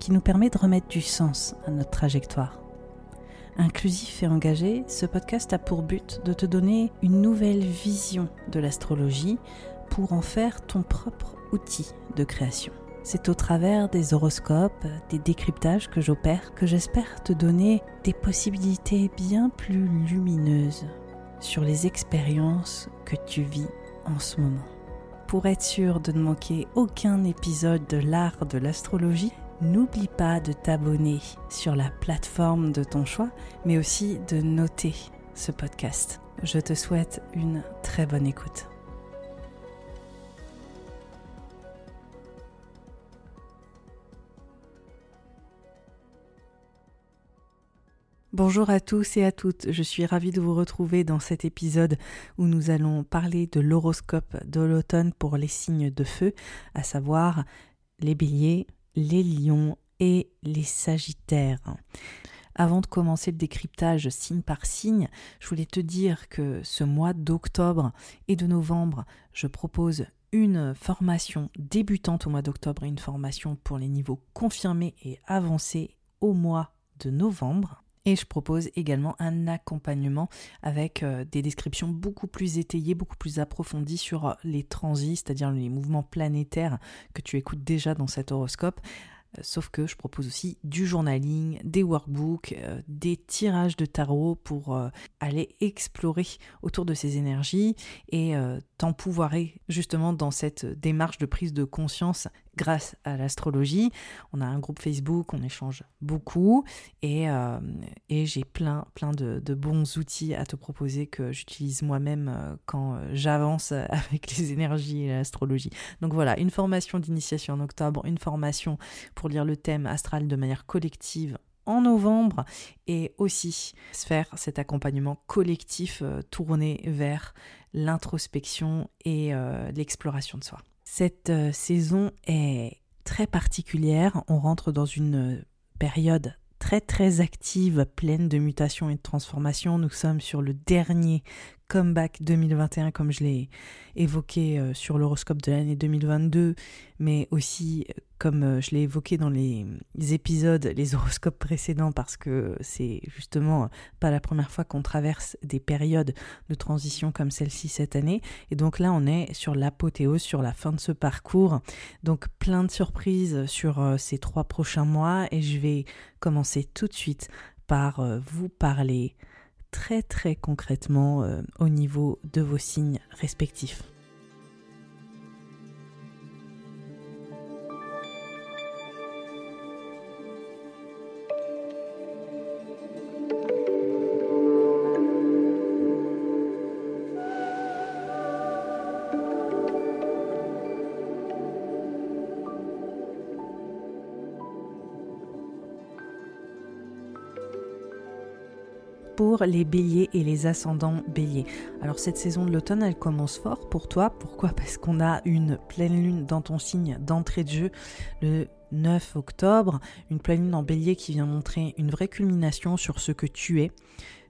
qui nous permet de remettre du sens à notre trajectoire. Inclusif et engagé, ce podcast a pour but de te donner une nouvelle vision de l'astrologie pour en faire ton propre outil de création. C'est au travers des horoscopes, des décryptages que j'opère que j'espère te donner des possibilités bien plus lumineuses sur les expériences que tu vis en ce moment. Pour être sûr de ne manquer aucun épisode de l'art de l'astrologie, N'oublie pas de t'abonner sur la plateforme de ton choix, mais aussi de noter ce podcast. Je te souhaite une très bonne écoute. Bonjour à tous et à toutes, je suis ravie de vous retrouver dans cet épisode où nous allons parler de l'horoscope de l'automne pour les signes de feu, à savoir les béliers, les lions et les sagittaires. Avant de commencer le décryptage signe par signe, je voulais te dire que ce mois d'octobre et de novembre, je propose une formation débutante au mois d'octobre et une formation pour les niveaux confirmés et avancés au mois de novembre. Et je propose également un accompagnement avec euh, des descriptions beaucoup plus étayées, beaucoup plus approfondies sur euh, les transits, c'est-à-dire les mouvements planétaires que tu écoutes déjà dans cet horoscope. Euh, sauf que je propose aussi du journaling, des workbooks, des tirages de tarot pour aller explorer autour de ces énergies et t'empouvoirer justement dans cette démarche de prise de conscience grâce à l'astrologie. On a un groupe Facebook, on échange beaucoup et, euh, j'ai plein, plein de, bons outils à te proposer que j'utilise moi-même euh, quand euh, j'avance avec les énergies et l'astrologie. Donc voilà, une formation d'initiation en octobre, une formation pour lire le thème astral de manière collective en novembre et aussi faire cet accompagnement collectif tourné vers l'introspection et l'exploration de soi. Cette euh, saison est très particulière. On rentre dans une période très très active, pleine de mutations et de transformations. Nous sommes sur le dernier comeback 2021 comme je l'ai évoqué euh, sur l'horoscope de l'année 2022, mais aussi euh, comme euh, je l'ai évoqué dans les, épisodes, les horoscopes précédents, parce que c'est justement pas la première fois qu'on traverse des périodes de transition comme celle-ci cette année. Et donc là, on est sur l'apothéose, sur la fin de ce parcours. Donc plein de surprises sur ces trois prochains mois et je vais commencer tout de suite par vous parler très très concrètement euh, au niveau de vos signes respectifs. Les béliers et les ascendants béliers. Alors cette saison de l'automne, elle commence fort pour toi. Pourquoi? Parce qu'on a une pleine lune dans ton signe d'entrée de jeu le 9 octobre, une pleine lune en bélier qui vient montrer une vraie culmination sur ce que tu es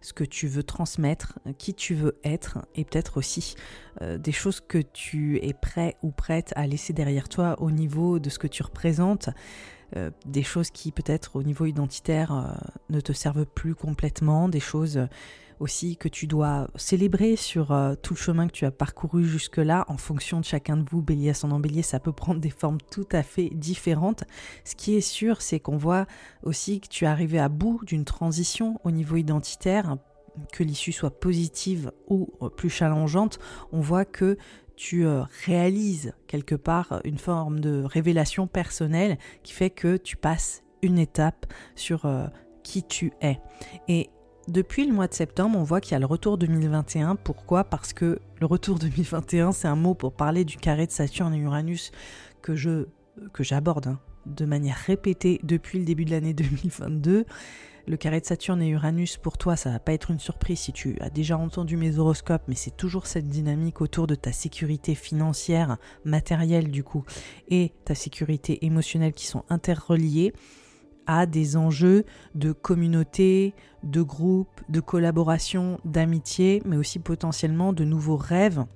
ce que tu veux transmettre, qui tu veux être, et peut-être aussi euh, des choses que tu es prêt ou prête à laisser derrière toi au niveau de ce que tu représentes. Euh, des choses qui peut-être au niveau identitaire euh, ne te servent plus complètement, des choses euh, aussi que tu dois célébrer sur tout le chemin que tu as parcouru jusque-là. En fonction de chacun de vous, bélier ascendant bélier, ça peut prendre des formes tout à fait différentes. Ce qui est sûr, c'est qu'on voit aussi que tu es arrivé à bout d'une transition au niveau identitaire, que l'issue soit positive ou plus challengeante, on voit que tu euh, réalises quelque part une forme de révélation personnelle qui fait que tu passes une étape sur euh, qui tu es. Et depuis le mois de septembre, on voit qu'il y a le retour 2021. Pourquoi? Parce que le retour 2021, c'est un mot pour parler du carré de Saturne et Uranus que je que j'aborde hein, de manière répétée depuis le début de l'année 2022. Le carré de Saturne et Uranus, pour toi, ça va pas être une surprise si tu as déjà entendu mes horoscopes, mais c'est toujours cette dynamique autour de ta sécurité financière, matérielle du coup, et ta sécurité émotionnelle qui sont interreliées à des enjeux de communauté, de groupe, de collaboration, d'amitié, mais aussi potentiellement de nouveaux rêves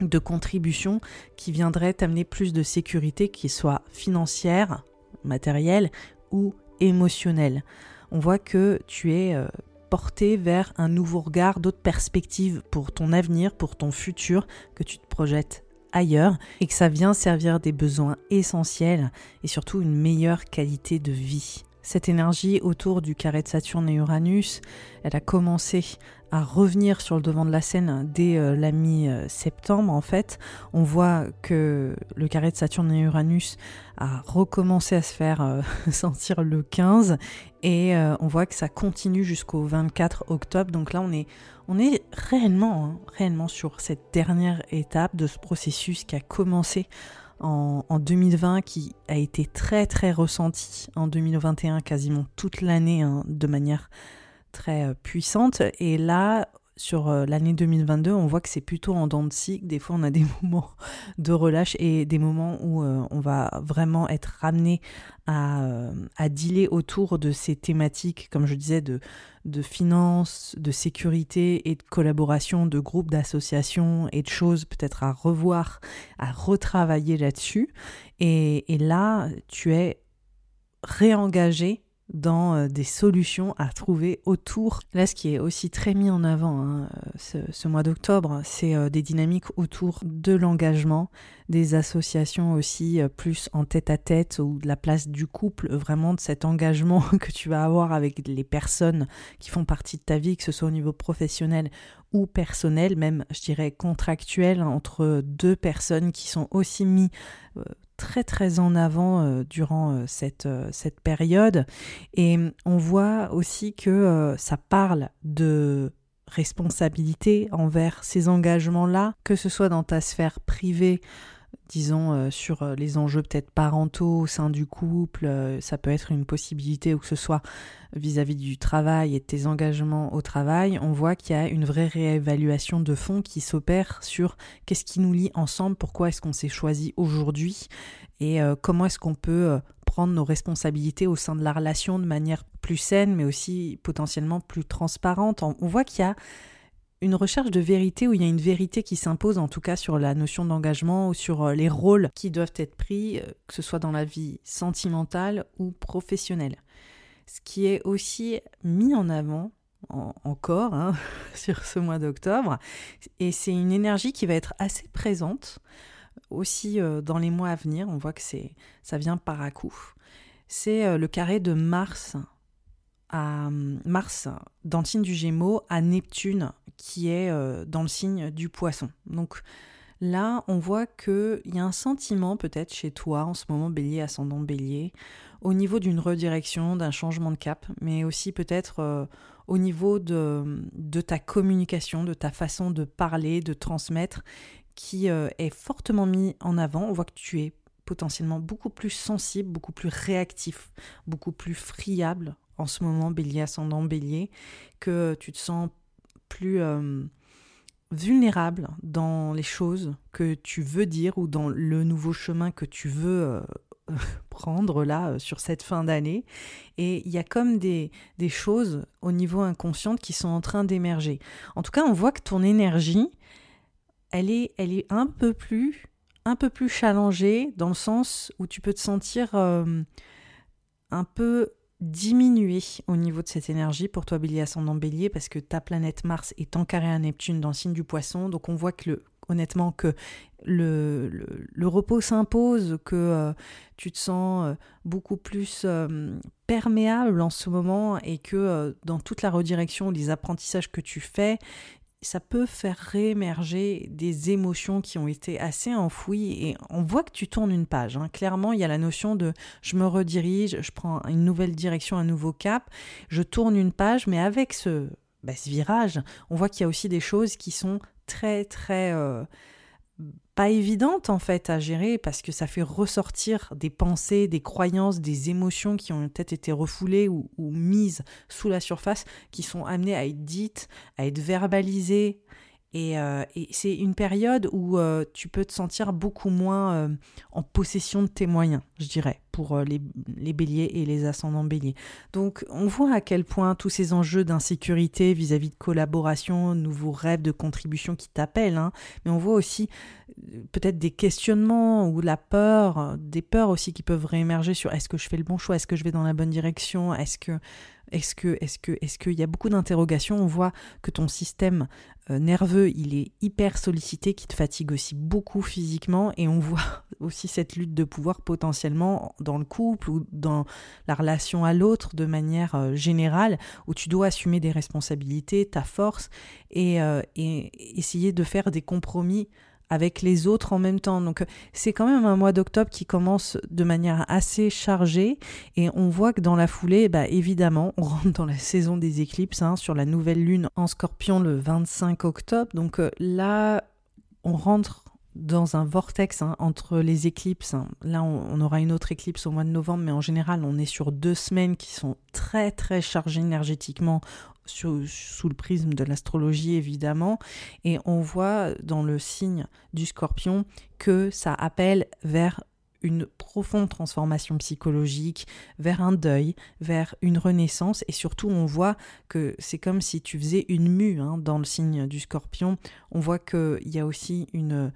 de contribution qui viendraient t'amener plus de sécurité, qui soit financière, matérielle ou émotionnelle on voit que tu es euh, porté vers un nouveau regard, d'autres perspectives pour ton avenir, pour ton futur, que tu te projettes ailleurs et que ça vient servir des besoins essentiels et surtout une meilleure qualité de vie. Cette énergie autour du carré de Saturne et Uranus, elle a commencé à revenir sur le devant de la scène dès euh, la mi-septembre en fait. On voit que le carré de Saturne et Uranus a recommencé à se faire euh, sentir le 15 et euh, on voit que ça continue jusqu'au 24 octobre. Donc là on est, on est réellement, hein, réellement sur cette dernière étape de ce processus qui a commencé en, 2020 qui a été très très ressenti en 2021 quasiment toute l'année hein, de manière très euh, puissante. Et là, sur euh, l'année 2022, on voit que c'est plutôt en dents de scie. Des fois, on a des moments de relâche et des moments où euh, on va vraiment être ramené à, à, dealer autour de ces thématiques, comme je disais, de, de finances, de sécurité et de collaboration, de groupes, d'associations et de choses peut-être à revoir, à retravailler là-dessus. Et, et là, tu es réengagé dans euh, des solutions à trouver autour. Là, ce qui est aussi très mis en avant hein, ce, mois d'octobre, c'est euh, des dynamiques autour de l'engagement, des associations aussi euh, plus en tête à tête ou de la place du couple, vraiment de cet engagement que tu vas avoir avec les personnes qui font partie de ta vie, que ce soit au niveau professionnel ou personnel, même je dirais contractuel, entre deux personnes qui sont aussi mis très très en avant euh, durant euh, cette, euh, cette période. Et on voit aussi que ça parle de responsabilité envers ces engagements-là, que ce soit dans ta sphère privée, disons, euh, sur euh, les enjeux peut-être parentaux au sein du couple, euh, ça peut être une possibilité, ou que ce soit vis-à-vis du travail et de tes engagements au travail, on voit qu'il y a une vraie réévaluation de fond qui s'opère sur qu'est-ce qui nous lie ensemble, pourquoi est-ce qu'on s'est choisi aujourd'hui, et comment est-ce qu'on peut prendre nos responsabilités au sein de la relation de manière plus saine, mais aussi potentiellement plus transparente. On voit qu'il y a une recherche de vérité où il y a une vérité qui s'impose, en tout cas sur la notion d'engagement ou sur euh, les rôles qui doivent être pris, euh, que ce soit dans la vie sentimentale ou professionnelle. Ce qui est aussi mis en avant encore hein, sur ce mois d'octobre, et c'est une énergie qui va être assez présente aussi euh, dans les mois à venir. On voit que c'est ça vient par à coup. C'est le carré de Mars à Mars dans du Gémeaux, à Neptune qui est euh, dans le signe du Poisson. Donc là, on voit qu'il y a un sentiment peut-être chez toi en ce moment, bélier, ascendant bélier, au niveau d'une redirection, d'un changement de cap, mais aussi peut-être euh, au niveau de, ta communication, de ta façon de parler, de transmettre, qui euh, est fortement mis en avant. On voit que tu es potentiellement beaucoup plus sensible, beaucoup plus réactif, beaucoup plus friable en ce moment, bélier ascendant bélier, que tu te sens plus euh, vulnérable dans les choses que tu veux dire ou dans le nouveau chemin que tu veux euh, prendre là euh, sur cette fin d'année. Et il y a comme des, choses au niveau inconscient qui sont en train d'émerger. En tout cas, on voit que ton énergie, elle est, elle est un peu plus un peu plus challengée dans le sens où tu peux te sentir un peu diminuer au niveau de cette énergie. Pour toi bélier ascendant bélier parce que ta planète Mars est en carré à Neptune dans le signe du poisson. Donc on voit que honnêtement que le, le, repos s'impose, que euh, tu te sens euh, beaucoup plus euh, perméable en ce moment et que dans toute la redirection, les apprentissages que tu fais, ça peut faire réémerger des émotions qui ont été assez enfouies et on voit que tu tournes une page. Hein. Clairement, il y a la notion de je me redirige, je prends une nouvelle direction, un nouveau cap, je tourne une page, mais avec ce, bah, virage, on voit qu'il y a aussi des choses qui sont très très euh, pas évidente en fait à gérer parce que ça fait ressortir des pensées, des croyances, des émotions qui ont peut-être été refoulées ou, ou, mises sous la surface, qui sont amenées à être dites, à être verbalisées, euh, et, c'est une période où euh, tu peux te sentir beaucoup moins euh, en possession de tes moyens, je dirais, pour les, béliers et les ascendants béliers. Donc on voit à quel point tous ces enjeux d'insécurité vis-à-vis de collaboration, nouveaux rêves de contribution qui t'appellent, hein, mais on voit aussi peut-être des questionnements ou la peur, des peurs aussi qui peuvent réémerger sur est-ce que je fais le bon choix, est-ce que je vais dans la bonne direction, est-ce que est-ce que, est-ce que, est-ce qu'il y a beaucoup d'interrogations. On voit que ton système euh, nerveux, il est hyper sollicité, qui te fatigue aussi beaucoup physiquement, et on voit aussi cette lutte de pouvoir potentiellement dans le couple ou dans la relation à l'autre de manière euh, générale, où tu dois assumer des responsabilités, ta force, et, euh, et essayer de faire des compromis avec les autres en même temps. Donc c'est quand même un mois d'octobre qui commence de manière assez chargée et on voit que dans la foulée, bah, évidemment, on rentre dans la saison des éclipses hein, sur la nouvelle lune en scorpion le 25 octobre. Donc euh, là, on rentre dans un vortex hein, entre les éclipses. Hein. Là, on, aura une autre éclipse au mois de novembre, mais en général, on est sur deux semaines qui sont très très chargées énergétiquement sous le prisme de l'astrologie évidemment, et on voit dans le signe du scorpion que ça appelle vers une profonde transformation psychologique, vers un deuil, vers une renaissance, et surtout on voit que c'est comme si tu faisais une mue hein, dans le signe du scorpion, on voit qu'il y a aussi une,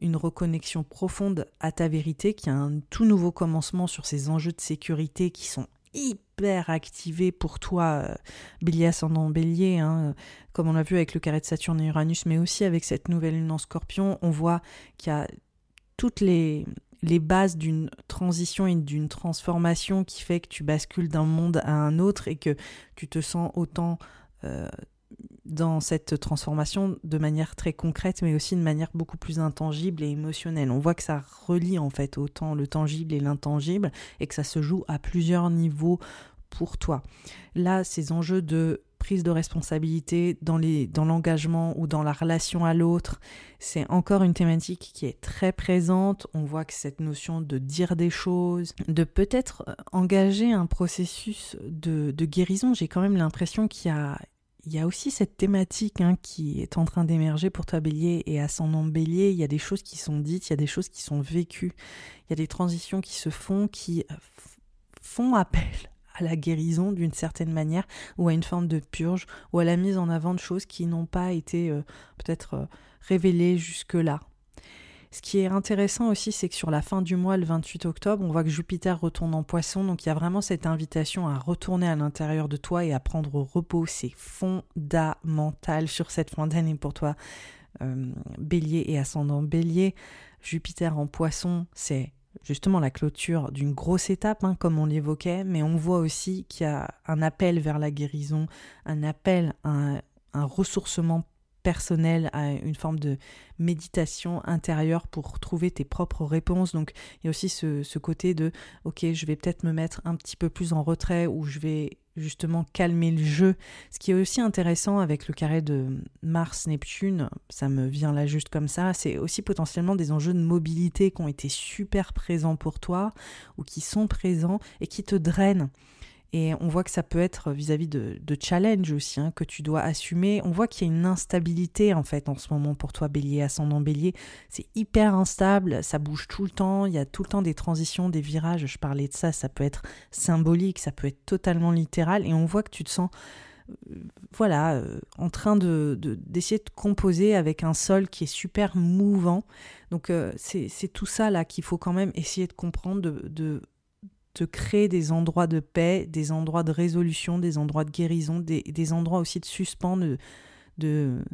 une reconnexion profonde à ta vérité, qui a un tout nouveau commencement sur ces enjeux de sécurité qui sont hyper activé pour toi, euh, bélier ascendant hein, comme on l'a vu avec le carré de Saturne et Uranus, mais aussi avec cette nouvelle lune en scorpion, on voit qu'il y a toutes les, les bases d'une transition et d'une transformation qui fait que tu bascules d'un monde à un autre et que tu te sens autant euh, dans cette transformation de manière très concrète, mais aussi de manière beaucoup plus intangible et émotionnelle. On voit que ça relie en fait autant le tangible et l'intangible et que ça se joue à plusieurs niveaux pour toi. Là, ces enjeux de prise de responsabilité dans les dans l'engagement ou dans la relation à l'autre, c'est encore une thématique qui est très présente. On voit que cette notion de dire des choses, de peut-être engager un processus de, de guérison, j'ai quand même l'impression qu'il y a il y a aussi cette thématique hein, qui est en train d'émerger pour toi bélier et ascendant bélier. Il y a des choses qui sont dites, il y a des choses qui sont vécues, il y a des transitions qui se font, qui euh, font appel à la guérison d'une certaine manière ou à une forme de purge ou à la mise en avant de choses qui n'ont pas été euh, peut-être euh, révélées jusque-là. Ce qui est intéressant aussi, c'est que sur la fin du mois, le 28 octobre, on voit que Jupiter retourne en poisson. Donc il y a vraiment cette invitation à retourner à l'intérieur de toi et à prendre repos. C'est fondamental sur cette fin d'année pour toi, euh, bélier et ascendant bélier. Jupiter en poisson, c'est justement la clôture d'une grosse étape, hein, comme on l'évoquait, mais on voit aussi qu'il y a un appel vers la guérison, un appel à un ressourcement personnel, à une forme de méditation intérieure pour trouver tes propres réponses. Donc il y a aussi ce, côté de ok, je vais peut-être me mettre un petit peu plus en retrait ou je vais justement calmer le jeu. Ce qui est aussi intéressant avec le carré de Mars-Neptune, ça me vient là juste comme ça, c'est aussi potentiellement des enjeux de mobilité qui ont été super présents pour toi ou qui sont présents et qui te drainent. Et on voit que ça peut être vis-à-vis de, de, challenge aussi, hein, que tu dois assumer. On voit qu'il y a une instabilité en fait en ce moment pour toi, bélier, ascendant bélier. C'est hyper instable, ça bouge tout le temps, il y a tout le temps des transitions, des virages. Je parlais de ça, ça peut être symbolique, ça peut être totalement littéral. Et on voit que tu te sens euh, voilà, euh, en train de, d'essayer de, composer avec un sol qui est super mouvant. Donc euh, c'est, tout ça là qu'il faut quand même essayer de comprendre, de, de de créer des endroits de paix, des endroits de résolution, des endroits de guérison, des, endroits aussi de suspens, de,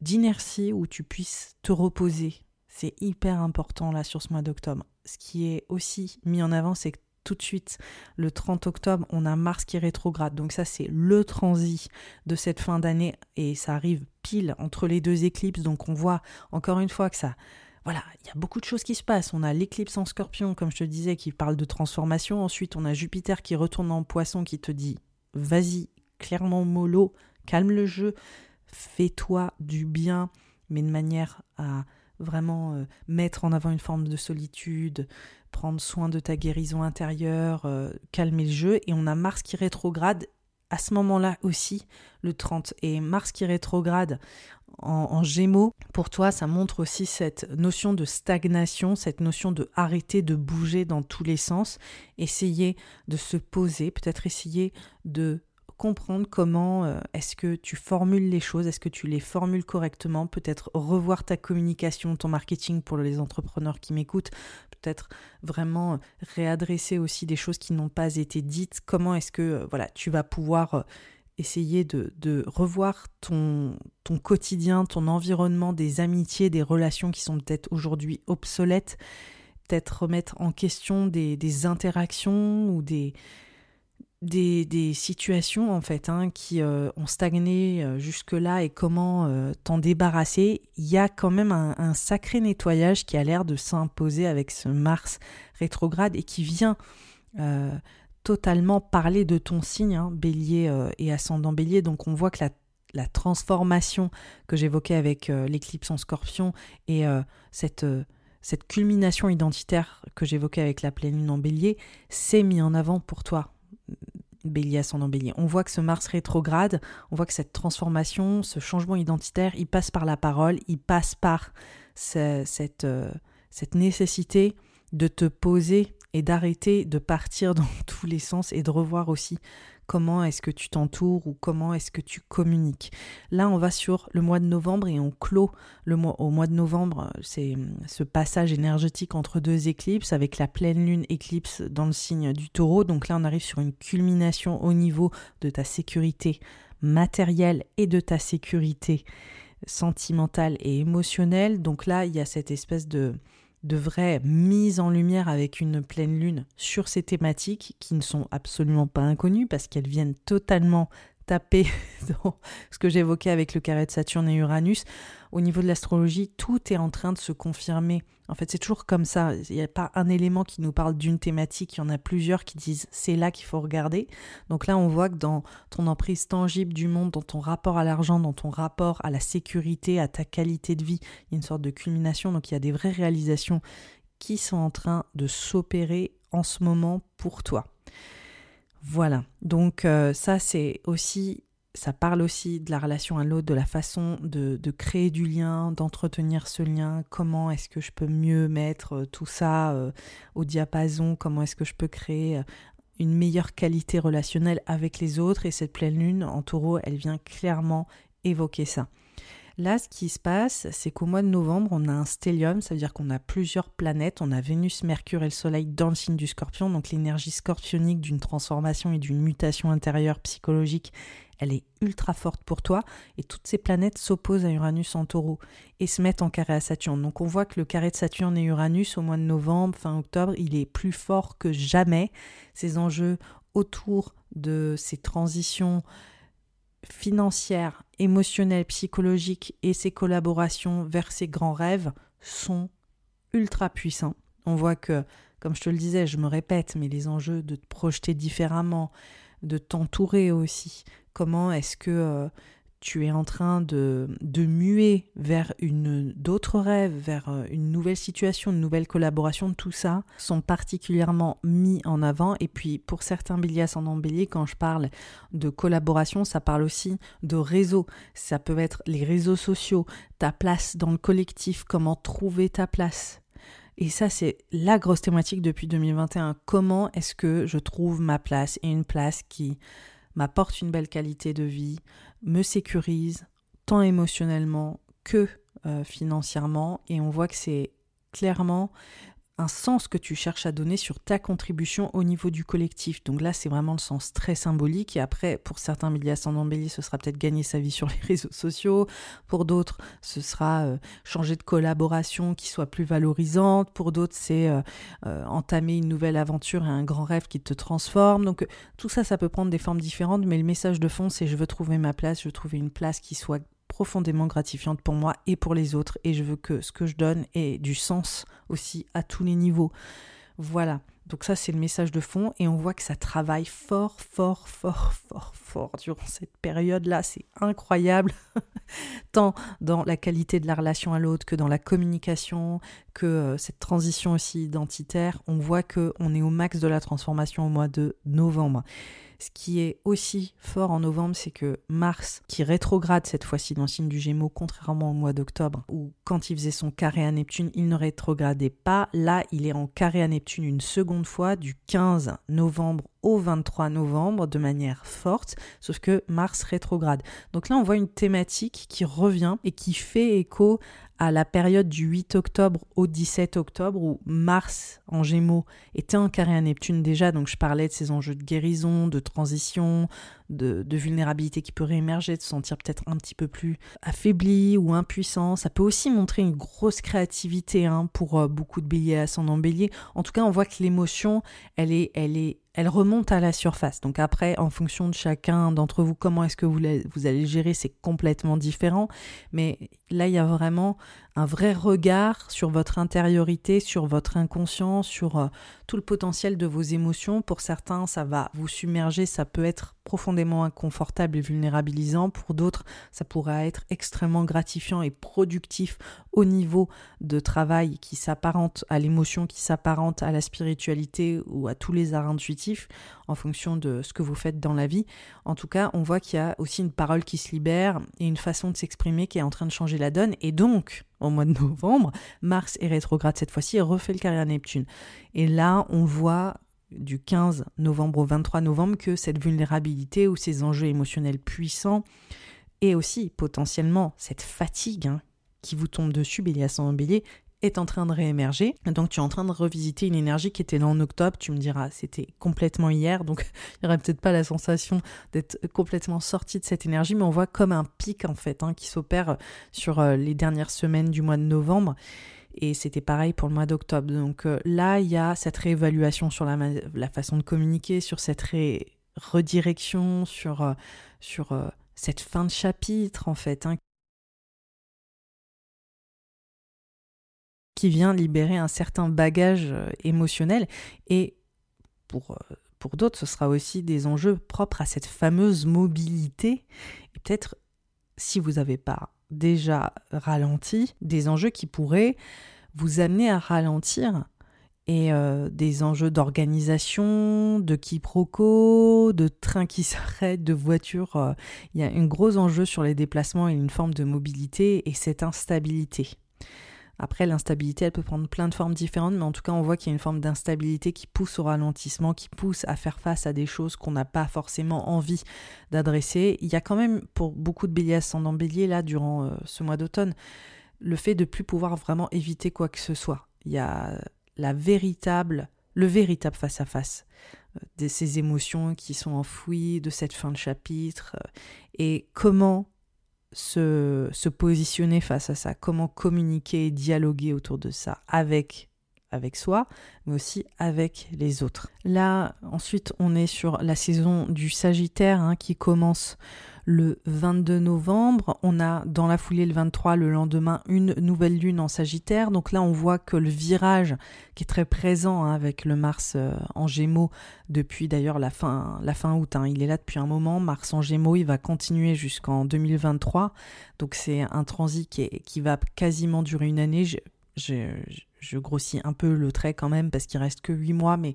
d'inertie où tu puisses te reposer. C'est hyper important là sur ce mois d'octobre. Ce qui est aussi mis en avant, c'est que tout de suite, le 30 octobre, on a Mars qui rétrograde. Donc ça, c'est le transit de cette fin d'année et ça arrive pile entre les deux éclipses. Donc on voit encore une fois que ça, voilà, il y a beaucoup de choses qui se passent. On a l'éclipse en scorpion, comme je te disais, qui parle de transformation. Ensuite, on a Jupiter qui retourne en poisson, qui te dit vas-y, clairement mollo, calme le jeu, fais-toi du bien, mais de manière à vraiment euh, mettre en avant une forme de solitude, prendre soin de ta guérison intérieure, euh, calmer le jeu. Et on a Mars qui rétrograde à ce moment-là aussi, le 30. Et Mars qui rétrograde en, Gémeaux, pour toi, ça montre aussi cette notion de stagnation, cette notion de arrêter de bouger dans tous les sens, essayer de se poser, peut-être essayer de comprendre comment euh, est-ce que tu formules les choses, est-ce que tu les formules correctement, peut-être revoir ta communication, ton marketing pour les entrepreneurs qui m'écoutent, peut-être vraiment réadresser aussi des choses qui n'ont pas été dites, comment est-ce que euh, voilà, tu vas pouvoir euh, essayer de, revoir ton, ton quotidien, ton environnement, des amitiés, des relations qui sont peut-être aujourd'hui obsolètes, peut-être remettre en question des interactions ou des, des, situations en fait hein, qui euh, ont stagné euh, jusque-là et comment euh, t'en débarrasser, il y a quand même un, sacré nettoyage qui a l'air de s'imposer avec ce Mars rétrograde et qui vient totalement parler de ton signe, hein, bélier et ascendant bélier. Donc on voit que la, transformation que j'évoquais avec l'éclipse en scorpion et cette cette culmination identitaire que j'évoquais avec la pleine lune en bélier, s'est mis en avant pour toi bélier ascendant bélier. On voit que ce Mars rétrograde, on voit que cette transformation, ce changement identitaire, il passe par la parole, il passe par cette, euh, cette nécessité de te poser et d'arrêter de partir dans tous les sens et de revoir aussi comment est-ce que tu t'entoures ou comment est-ce que tu communiques. Là, on va sur le mois de novembre et on clôt le mois, au mois de novembre, c'est ce passage énergétique entre deux éclipses avec la pleine lune éclipse dans le signe du taureau. Donc là, on arrive sur une culmination au niveau de ta sécurité matérielle et de ta sécurité sentimentale et émotionnelle. Donc là, il y a cette espèce de de vraies mises en lumière avec une pleine lune sur ces thématiques qui ne sont absolument pas inconnues parce qu'elles viennent totalement taper dans ce que j'évoquais avec le carré de Saturne et Uranus. Au niveau de l'astrologie, tout est en train de se confirmer. En fait, c'est toujours comme ça. Il n'y a pas un élément qui nous parle d'une thématique. Il y en a plusieurs qui disent c'est là qu'il faut regarder. Donc là, on voit que dans ton emprise tangible du monde, dans ton rapport à l'argent, dans ton rapport à la sécurité, à ta qualité de vie, il y a une sorte de culmination. Donc il y a des vraies réalisations qui sont en train de s'opérer en ce moment pour toi. Voilà, donc euh, ça c'est aussi, ça parle aussi de la relation à l'autre, de la façon de, créer du lien, d'entretenir ce lien, comment est-ce que je peux mieux mettre euh, tout ça euh, au diapason, comment est-ce que je peux créer une meilleure qualité relationnelle avec les autres? Et cette pleine lune en taureau, elle vient clairement évoquer ça. Là, ce qui se passe, c'est qu'au mois de novembre, on a un stellium, ça veut dire qu'on a plusieurs planètes. On a Vénus, Mercure et le Soleil dans le signe du scorpion. Donc l'énergie scorpionique d'une transformation et d'une mutation intérieure psychologique, elle est ultra forte pour toi. Et toutes ces planètes s'opposent à Uranus en taureau et se mettent en carré à Saturne. Donc on voit que le carré de Saturne et Uranus au mois de novembre, fin octobre, il est plus fort que jamais. Ces enjeux autour de ces transitions financière, émotionnelle, psychologique et ses collaborations vers ses grands rêves sont ultra puissants. On voit que, comme je te le disais, je me répète, mais les enjeux de te projeter différemment, de t'entourer aussi, comment est-ce que euh, tu es en train de, muer vers une d'autres rêves, vers euh, une nouvelle situation, une nouvelle collaboration, tout ça sont particulièrement mis en avant. Et puis pour certains béliers ascendant bélier, quand je parle de collaboration, ça parle aussi de réseau. Ça peut être les réseaux sociaux, ta place dans le collectif, comment trouver ta place. Et ça, c'est la grosse thématique depuis 2021. Comment est-ce que je trouve ma place et une place qui m'apporte une belle qualité de vie, me sécurise tant émotionnellement que euh, financièrement. Et on voit que c'est clairement un sens que tu cherches à donner sur ta contribution au niveau du collectif. Donc là, c'est vraiment le sens très symbolique. Et après, pour certains milliers bélier, ce sera peut-être gagner sa vie sur les réseaux sociaux. Pour d'autres, ce sera euh, changer de collaboration qui soit plus valorisante. Pour d'autres, c'est euh, entamer une nouvelle aventure et un grand rêve qui te transforme. Donc tout ça, ça peut prendre des formes différentes, mais le message de fond, c'est je veux trouver ma place, je veux trouver une place qui soit profondément gratifiante pour moi et pour les autres et je veux que ce que je donne ait du sens aussi à tous les niveaux. Voilà. Donc ça, c'est le message de fond. Et on voit que ça travaille fort, fort, fort, fort, fort durant cette période-là. C'est incroyable. Tant dans la qualité de la relation à l'autre que dans la communication, que euh, cette transition aussi identitaire. On voit qu'on est au max de la transformation au mois de novembre. Ce qui est aussi fort en novembre, c'est que Mars, qui rétrograde cette fois-ci dans le signe du Gémeaux, contrairement au mois d'octobre, où quand il faisait son carré à Neptune, il ne rétrogradait pas. Là, il est en carré à Neptune une seconde fois, du 15 novembre au 23 novembre, de manière forte, sauf que Mars rétrograde. Donc là, on voit une thématique qui revient et qui fait écho à la période du 8 octobre au 17 octobre où Mars en Gémeaux était en carré à Neptune déjà, donc je parlais de ces enjeux de guérison, de transition, de, vulnérabilité qui peut réémerger, de se sentir peut-être un petit peu plus affaibli ou impuissant. Ça peut aussi montrer une grosse créativité hein, pour euh, beaucoup de béliers ascendant bélier. En tout cas, on voit que l'émotion, elle est, elle est elle remonte à la surface. Donc après, en fonction de chacun d'entre vous, comment est-ce que vous, vous allez gérer, c'est complètement différent. Mais là, il y a vraiment un vrai regard sur votre intériorité, sur votre inconscient, sur euh, tout le potentiel de vos émotions. Pour certains, ça va vous submerger, ça peut être profondément inconfortable et vulnérabilisant. Pour d'autres, ça pourra être extrêmement gratifiant et productif au niveau de travail qui s'apparente à l'émotion, qui s'apparente à la spiritualité ou à tous les arts intuitifs en fonction de ce que vous faites dans la vie. En tout cas, on voit qu'il y a aussi une parole qui se libère et une façon de s'exprimer qui est en train de changer la donne. Et donc, au mois de novembre, Mars est rétrograde cette fois-ci et refait le carré à Neptune. Et là, on voit du 15 novembre au 23 novembre que cette vulnérabilité ou ces enjeux émotionnels puissants et aussi potentiellement cette fatigue hein, qui vous tombe dessus, bélier ascendant bélier, est en train de réémerger. Donc tu es en train de revisiter une énergie qui était là en octobre. Tu me diras, c'était complètement hier, donc il n'y aurait peut-être pas la sensation d'être complètement sorti de cette énergie, mais on voit comme un pic en fait hein, qui s'opère sur euh, les dernières semaines du mois de novembre. Et c'était pareil pour le mois d'octobre. Donc euh, là, il y a cette réévaluation sur la, façon de communiquer, sur cette redirection, sur, euh, sur cette fin de chapitre en fait, hein, qui vient libérer un certain bagage euh, émotionnel. Et pour, euh, pour d'autres, ce sera aussi des enjeux propres à cette fameuse mobilité. Et peut-être, si vous n'avez pas déjà ralenti, des enjeux qui pourraient vous amener à ralentir et euh, des enjeux d'organisation, de quiproquo, de trains qui s'arrêtent, de voitures. Il y a un gros enjeu sur les déplacements et une forme de mobilité et cette instabilité. Après, l'instabilité, elle peut prendre plein de formes différentes, mais en tout cas, on voit qu'il y a une forme d'instabilité qui pousse au ralentissement, qui pousse à faire face à des choses qu'on n'a pas forcément envie d'adresser. Il y a quand même, pour beaucoup de béliers ascendant bélier, là, durant euh, ce mois d'automne, le fait de plus pouvoir vraiment éviter quoi que ce soit. Il y a la véritable, le véritable face à face de ces émotions qui sont enfouies, de cette fin de chapitre, euh, et comment se, se, positionner face à ça, comment communiquer et dialoguer autour de ça avec, avec soi, mais aussi avec les autres. Là, ensuite, on est sur la saison du Sagittaire hein, qui commence le 22 novembre. On a dans la foulée le 23, le lendemain, une nouvelle lune en Sagittaire. Donc là, on voit que le virage qui est très présent hein, avec le Mars euh, en Gémeaux depuis d'ailleurs la fin, août. Hein. il est là depuis un moment. Mars en Gémeaux, il va continuer jusqu'en 2023. Donc c'est un transit qui, va quasiment durer une année. Grossis un peu le trait quand même parce qu'il reste que 8 mois, mais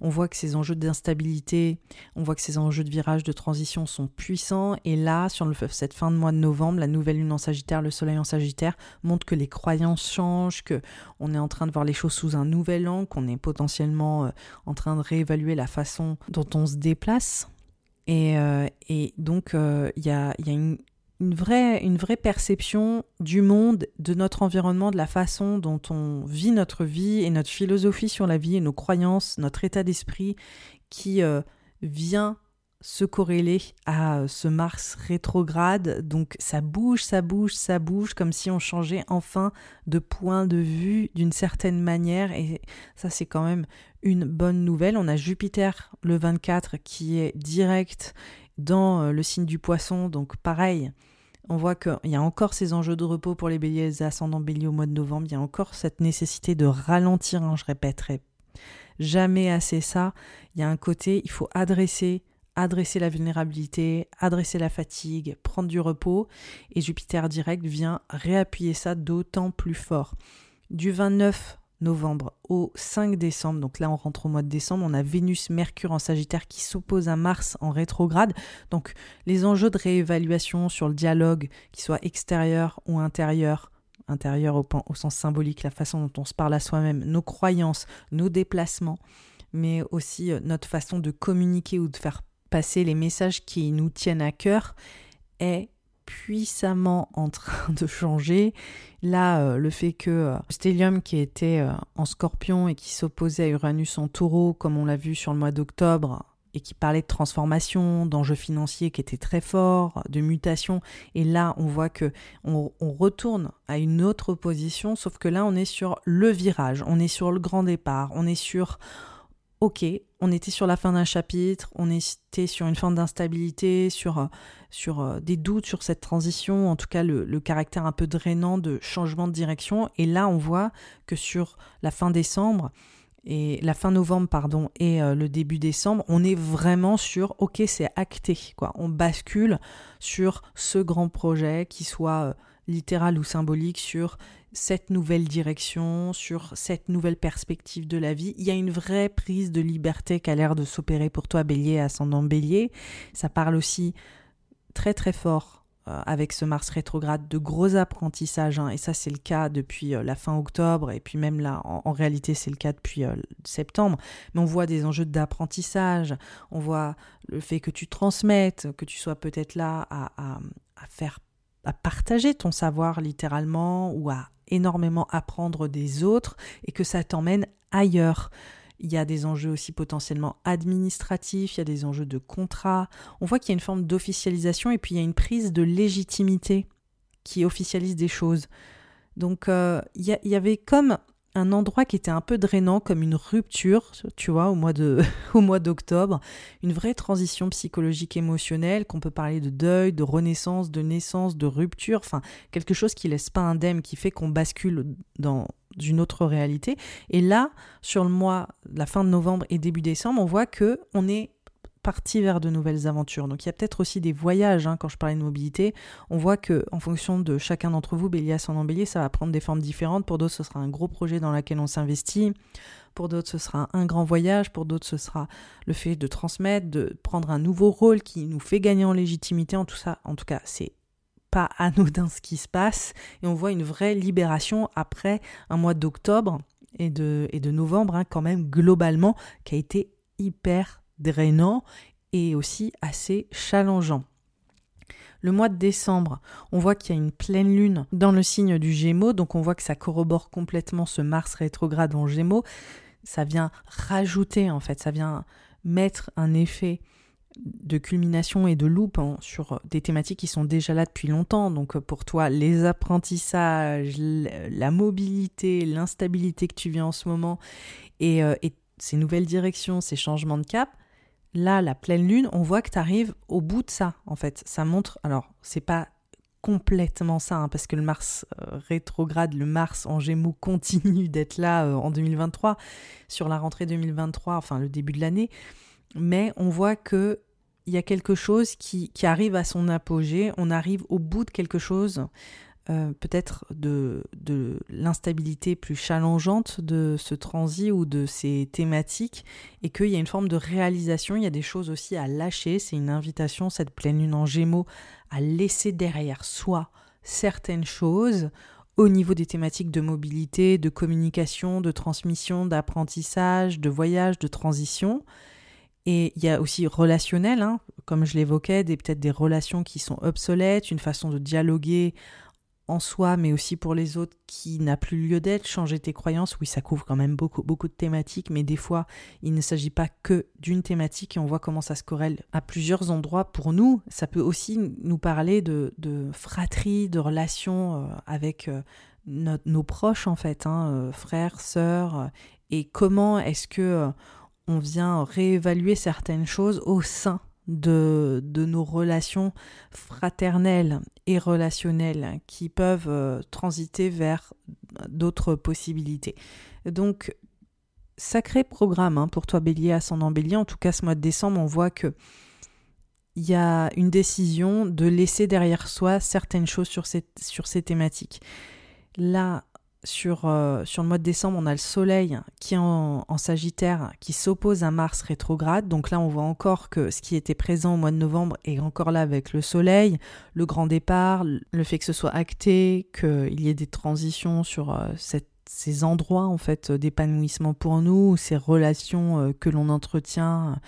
on voit que ces enjeux d'instabilité, on voit que ces enjeux de virage, de transition sont puissants. Et là, sur cette fin de mois de novembre, la nouvelle lune en Sagittaire, le Soleil en Sagittaire, montre que les croyances changent, que on est en train de voir les choses sous un nouvel angle, qu'on est potentiellement euh, en train de réévaluer la façon dont on se déplace. Et, euh, donc, euh, il y a une, une vraie, perception du monde, de notre environnement, de la façon dont on vit notre vie et notre philosophie sur la vie et nos croyances, notre état d'esprit qui euh, vient se corréler à euh, ce Mars rétrograde. Donc ça bouge, ça bouge, ça bouge, comme si on changeait enfin de point de vue d'une certaine manière. Et ça, c'est quand même une bonne nouvelle. On a Jupiter le 24 qui est direct dans euh, le signe du poisson. Donc pareil, on voit qu'il y a encore ces enjeux de repos pour les béliers ascendants béliers au mois de novembre. Il y a encore cette nécessité de ralentir, hein, je répéterai jamais assez ça. Il y a un côté, il faut adresser adresser la vulnérabilité, adresser la fatigue, prendre du repos, et Jupiter direct vient réappuyer ça d'autant plus fort. Du 29 novembre au 5 décembre, donc là on rentre au mois de décembre, on a Vénus, Mercure en Sagittaire qui s'oppose à Mars en rétrograde. Donc les enjeux de réévaluation sur le dialogue, qu'il soit extérieur ou intérieur, intérieur au, au sens symbolique, la façon dont on se parle à soi-même, nos croyances, nos déplacements, mais aussi euh, notre façon de communiquer ou de faire passer les messages qui nous tiennent à cœur est puissamment en train de changer. Là, euh, le fait que euh, Stellium, qui était euh, en scorpion et qui s'opposait à Uranus en taureau, comme on l'a vu sur le mois d'octobre, et qui parlait de transformation, d'enjeux financiers qui étaient très forts, de mutation. Et là, on voit que on, retourne à une autre position, sauf que là, on est sur le virage, on est sur le grand départ, on est sur ok, on était sur la fin d'un chapitre, on était sur une forme d'instabilité, sur, euh, euh, des doutes sur cette transition, en tout cas le, caractère un peu drainant de changement de direction. Et là, on voit que sur la fin décembre, et la fin novembre, pardon, et euh, le début décembre, on est vraiment sur, ok, c'est acté, quoi. On bascule sur ce grand projet qui soit littéral ou symbolique sur cette nouvelle direction, sur cette nouvelle perspective de la vie. Il y a une vraie prise de liberté qui a l'air de s'opérer pour toi, bélier, ascendant bélier. Ça parle aussi très très fort euh, avec ce Mars rétrograde de gros apprentissages. Hein. et ça, c'est le cas depuis euh, la fin octobre, et puis même là, en, réalité, c'est le cas depuis euh, septembre. Mais on voit des enjeux d'apprentissage, on voit le fait que tu transmettes, que tu sois peut-être là à, à, à faire à partager ton savoir littéralement ou à énormément apprendre des autres et que ça t'emmène ailleurs. Il y a des enjeux aussi potentiellement administratifs, il y a des enjeux de contrat. On voit qu'il y a une forme d'officialisation et puis il y a une prise de légitimité qui officialise des choses. Donc euh, il y, avait comme un endroit qui était un peu drainant, comme une rupture, tu vois, au mois de, au mois d'octobre, une vraie transition psychologique émotionnelle, qu'on peut parler de deuil, de renaissance, de naissance, de rupture, enfin quelque chose qui laisse pas indemne, qui fait qu'on bascule dans une autre réalité. Et là, sur le mois, la fin de novembre et début décembre, on voit que on est parti vers de nouvelles aventures. Donc il y a peut-être aussi des voyages, hein, quand je parlais de mobilité, on voit que en fonction de chacun d'entre vous, Bélier à son bélier, ça va prendre des formes différentes. Pour d'autres, ce sera un gros projet dans lequel on s'investit. Pour d'autres, ce sera un grand voyage. Pour d'autres, ce sera le fait de transmettre, de prendre un nouveau rôle qui nous fait gagner en légitimité. En tout ça, en tout cas, c'est pas anodin ce qui se passe. Et on voit une vraie libération après un mois d'octobre et de, et de novembre, hein, quand même, globalement, qui a été hyper drainant et aussi assez challengeant. Le mois de décembre, on voit qu'il y a une pleine lune dans le signe du Gémeaux, donc on voit que ça corrobore complètement ce Mars rétrograde en Gémeaux. Ça vient rajouter en fait, ça vient mettre un effet de culmination et de loupe hein, sur des thématiques qui sont déjà là depuis longtemps. Donc pour toi, les apprentissages, la mobilité, l'instabilité que tu vis en ce moment et, euh, et ces nouvelles directions, ces changements de cap, là, la pleine lune, on voit que tu arrives au bout de ça, en fait. Ça montre, alors, c'est pas complètement ça, hein, parce que le Mars euh, rétrograde, le Mars en Gémeaux continue d'être là euh, en 2023, sur la rentrée 2023, enfin le début de l'année, mais on voit que il y a quelque chose qui, qui, arrive à son apogée, on arrive au bout de quelque chose euh, peut-être de, de l'instabilité plus challengeante de ce transit ou de ces thématiques et qu'il y a une forme de réalisation, il y a des choses aussi à lâcher, c'est une invitation, cette pleine lune en gémeaux, à laisser derrière soi certaines choses au niveau des thématiques de mobilité, de communication, de transmission, d'apprentissage, de voyage, de transition. Et il y a aussi relationnel, hein, comme je l'évoquais, peut-être des relations qui sont obsolètes, une façon de dialoguer en soi, mais aussi pour les autres qui n'a plus lieu d'être, changer tes croyances, oui, ça couvre quand même beaucoup, beaucoup de thématiques, mais des fois, il ne s'agit pas que d'une thématique et on voit comment ça se corrèle à plusieurs endroits pour nous. Ça peut aussi nous parler de, fratrie, de relations euh, avec euh, nos proches, en fait, hein, euh, frères, sœurs, et comment est-ce que on vient réévaluer certaines choses au sein de, de nos relations fraternelles et relationnelles qui peuvent euh, transiter vers d'autres possibilités. Donc, sacré programme hein, pour toi bélier, ascendant bélier. En tout cas, ce mois de décembre, on voit que il y a une décision de laisser derrière soi certaines choses sur ces, sur ces thématiques. Là, sur, euh, sur le mois de décembre, on a le Soleil qui est en, Sagittaire, qui s'oppose à Mars rétrograde. Donc là, on voit encore que ce qui était présent au mois de novembre est encore là avec le Soleil, le grand départ, le fait que ce soit acté, qu'il y ait des transitions sur euh, ces endroits en fait d'épanouissement pour nous, ces relations euh, que l'on entretient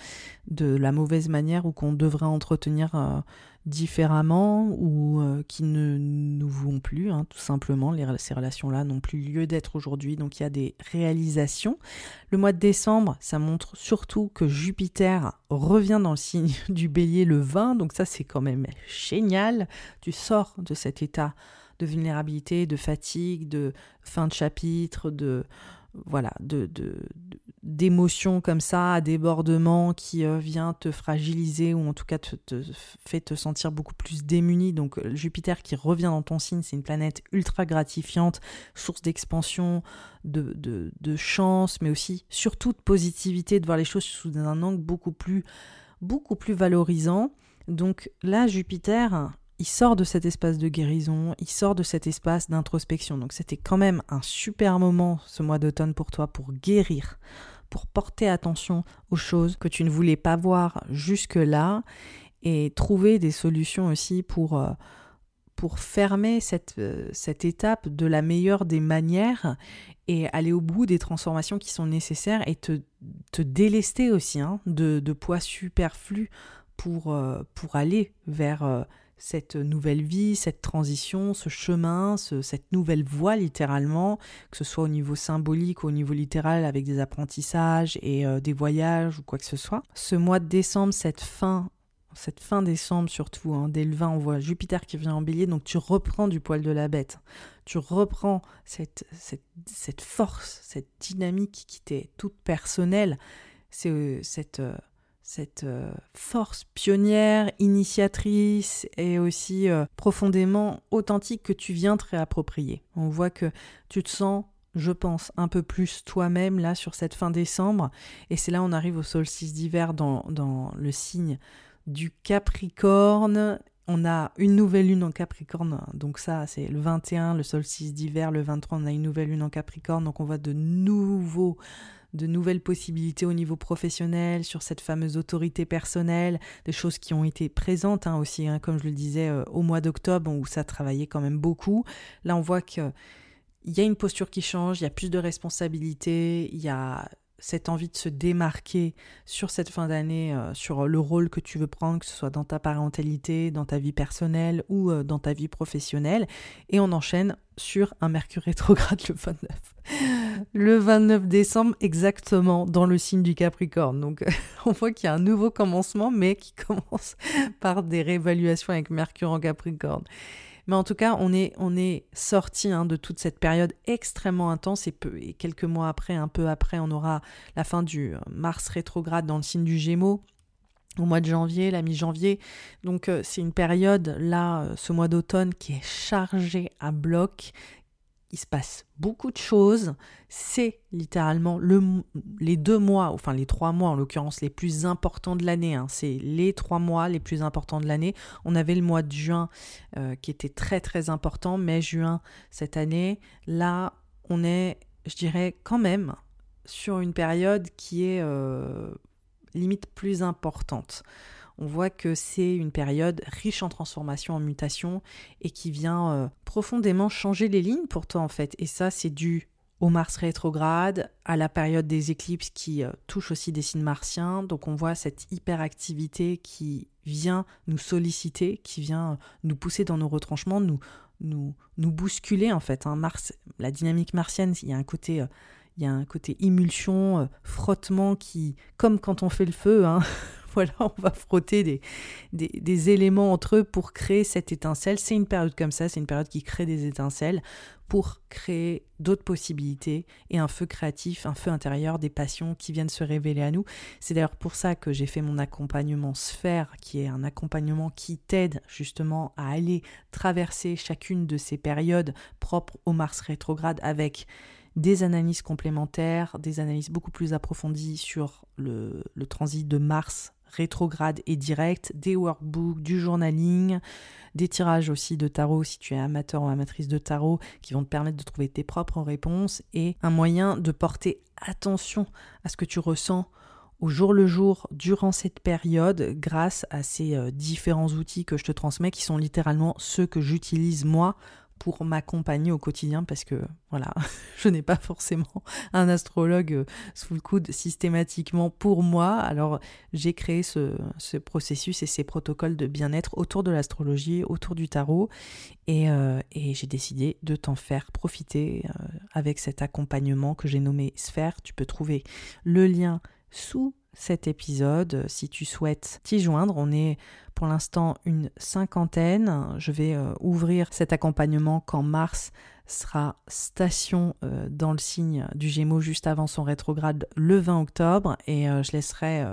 de la mauvaise manière ou qu'on devrait entretenir différemment ou euh, qui ne nous vont plus, hein, tout simplement. ces relations-là n'ont plus lieu d'être aujourd'hui, donc il y a des réalisations. Le mois de décembre, ça montre surtout que Jupiter revient dans le signe du bélier le 20, donc ça c'est quand même génial. Tu sors de cet état de vulnérabilité, de fatigue, de fin de chapitre, de voilà, de, d'émotions comme ça, débordement qui euh, vient te fragiliser ou en tout cas te, te, fait te sentir beaucoup plus démuni. Donc euh, Jupiter qui revient dans ton signe, c'est une planète ultra gratifiante, source d'expansion, de, de, de, chance, mais aussi surtout de positivité, de voir les choses sous un angle beaucoup plus, beaucoup plus valorisant. Donc là, Jupiter, il sort de cet espace de guérison, il sort de cet espace d'introspection. Donc c'était quand même un super moment ce mois d'automne pour toi pour guérir, pour porter attention aux choses que tu ne voulais pas voir jusque-là et trouver des solutions aussi pour, euh, pour fermer cette, euh, cette étape de la meilleure des manières et aller au bout des transformations qui sont nécessaires et te, te délester aussi hein, de, de, poids superflu pour, euh, pour aller vers cette nouvelle vie, cette transition, ce chemin, cette nouvelle voie littéralement, que ce soit au niveau symbolique ou au niveau littéral avec des apprentissages et euh, des voyages ou quoi que ce soit. Ce mois de décembre, cette fin, cette fin décembre surtout, hein, dès le 20, on voit Jupiter qui vient en bélier, donc tu reprends du poil de la bête. Tu reprends cette, cette, cette force, cette dynamique qui t'est toute personnelle, c'est euh, cette... Cette euh, force pionnière, initiatrice et aussi euh, profondément authentique que tu viens te réapproprier. On voit que tu te sens, je pense, un peu plus toi-même là sur cette fin décembre. Et c'est là on arrive au solstice d'hiver dans, dans le signe du Capricorne. On a une nouvelle lune en Capricorne, donc ça c'est le 21, le solstice d'hiver, le 23 on a une nouvelle lune en Capricorne, donc on voit de nouveaux de nouvelles possibilités au niveau professionnel, sur cette fameuse autorité personnelle, des choses qui ont été présentes hein, aussi, hein, comme je le disais, euh, au mois d'octobre, où ça travaillait quand même beaucoup. Là, on voit qu'il y a une posture qui change, il y a plus de responsabilités, il y a cette envie de se démarquer sur cette fin d'année, euh, sur le rôle que tu veux prendre, que ce soit dans ta parentalité, dans ta vie personnelle ou euh, dans ta vie professionnelle. Et on enchaîne sur un Mercure rétrograde le 29. Le 29 décembre, exactement dans le signe du Capricorne. Donc on voit qu'il y a un nouveau commencement, mais qui commence par des réévaluations avec Mercure en Capricorne. Mais en tout cas, on est, on sorti hein, de toute cette période extrêmement intense et, quelques mois après, un peu après, on aura la fin du Mars rétrograde dans le signe du Gémeaux au mois de janvier, la mi-janvier. Donc euh, c'est une période là, euh, ce mois d'automne qui est chargé à bloc, il se passe beaucoup de choses. C'est littéralement le, les deux mois, enfin les trois mois en l'occurrence, les plus importants de l'année. Hein. C'est les trois mois les plus importants de l'année. On avait le mois de juin euh, qui était très très important, mai, juin cette année. Là, on est, je dirais, quand même sur une période qui est euh, limite plus importante on voit que c'est une période riche en transformation, en mutation, et qui vient euh, profondément changer les lignes pour toi en fait. Et ça, c'est dû au Mars rétrograde, à la période des éclipses qui euh, touche aussi des signes martiens. Donc on voit cette hyperactivité qui vient nous solliciter, qui vient nous pousser dans nos retranchements, nous, nous, bousculer en fait. Hein. Mars, la dynamique martienne, il y a un côté... Euh, il y a un côté émulsion, frottement qui, comme quand on fait le feu, hein, voilà, on va frotter des, éléments entre eux pour créer cette étincelle. C'est une période comme ça, c'est une période qui crée des étincelles pour créer d'autres possibilités et un feu créatif, un feu intérieur, des passions qui viennent se révéler à nous. C'est d'ailleurs pour ça que j'ai fait mon accompagnement sphère, qui est un accompagnement qui t'aide justement à aller traverser chacune de ces périodes propres au Mars rétrograde avec des analyses complémentaires, des analyses beaucoup plus approfondies sur le transit de Mars rétrograde et direct, des workbooks, du journaling, des tirages aussi de tarot si tu es amateur ou amatrice de tarot qui vont te permettre de trouver tes propres réponses et un moyen de porter attention à ce que tu ressens au jour le jour durant cette période grâce à ces euh, différents outils que je te transmets qui sont littéralement ceux que j'utilise moi pour m'accompagner au quotidien parce que voilà, je n'ai pas forcément un astrologue euh, sous le coude systématiquement pour moi. Alors j'ai créé ce, processus et ces protocoles de bien-être autour de l'astrologie, autour du tarot et, euh, j'ai décidé de t'en faire profiter euh, avec cet accompagnement que j'ai nommé Sphère. Tu peux trouver le lien sous cet épisode si tu souhaites t'y joindre. On est pour l'instant une cinquantaine. Je vais euh, ouvrir cet accompagnement quand Mars sera station euh, dans le signe du Gémeaux juste avant son rétrograde le 20 octobre et euh, je laisserai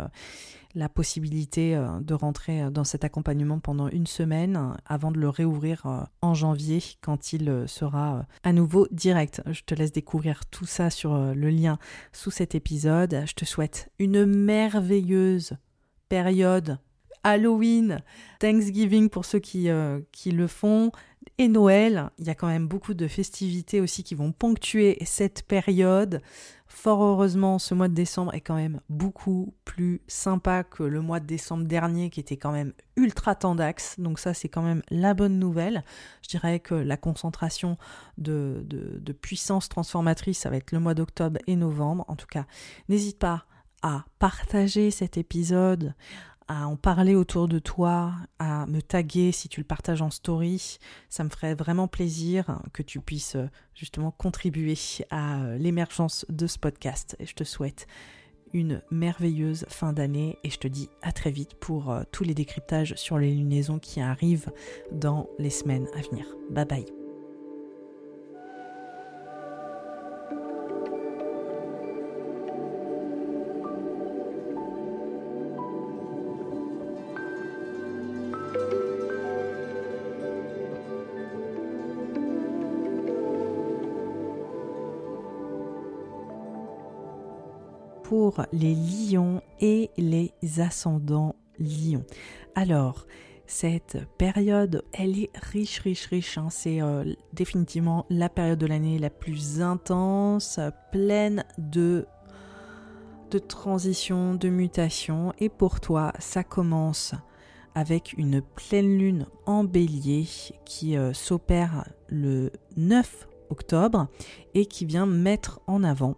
la possibilité de rentrer dans cet accompagnement pendant une semaine avant de le réouvrir en janvier quand il sera à nouveau direct. Je te laisse découvrir tout ça sur le lien sous cet épisode. Je te souhaite une merveilleuse période Halloween, Thanksgiving pour ceux qui, euh, qui le font, et Noël. Il y a quand même beaucoup de festivités aussi qui vont ponctuer cette période. Fort heureusement, ce mois de décembre est quand même beaucoup plus sympa que le mois de décembre dernier qui était quand même ultra tendax. Donc ça, c'est quand même la bonne nouvelle. Je dirais que la concentration de, de, de puissance transformatrice, ça va être le mois d'octobre et novembre. En tout cas, n'hésite pas à partager cet épisode, à en parler autour de toi, à me taguer si tu le partages en story. Ça me ferait vraiment plaisir que tu puisses euh, justement contribuer à euh, l'émergence de ce podcast. Et je te souhaite une merveilleuse fin d'année et je te dis à très vite pour euh, tous les décryptages sur les lunaisons qui arrivent dans les semaines à venir. Bye bye. Les lions et les ascendants lions. Alors, cette période, elle est riche, riche, riche. Hein. C'est euh, définitivement la période de l'année la plus intense, pleine de, de transitions, de mutations. Et pour toi, ça commence avec une pleine lune en bélier qui euh, s'opère le 9 octobre et qui vient mettre en avant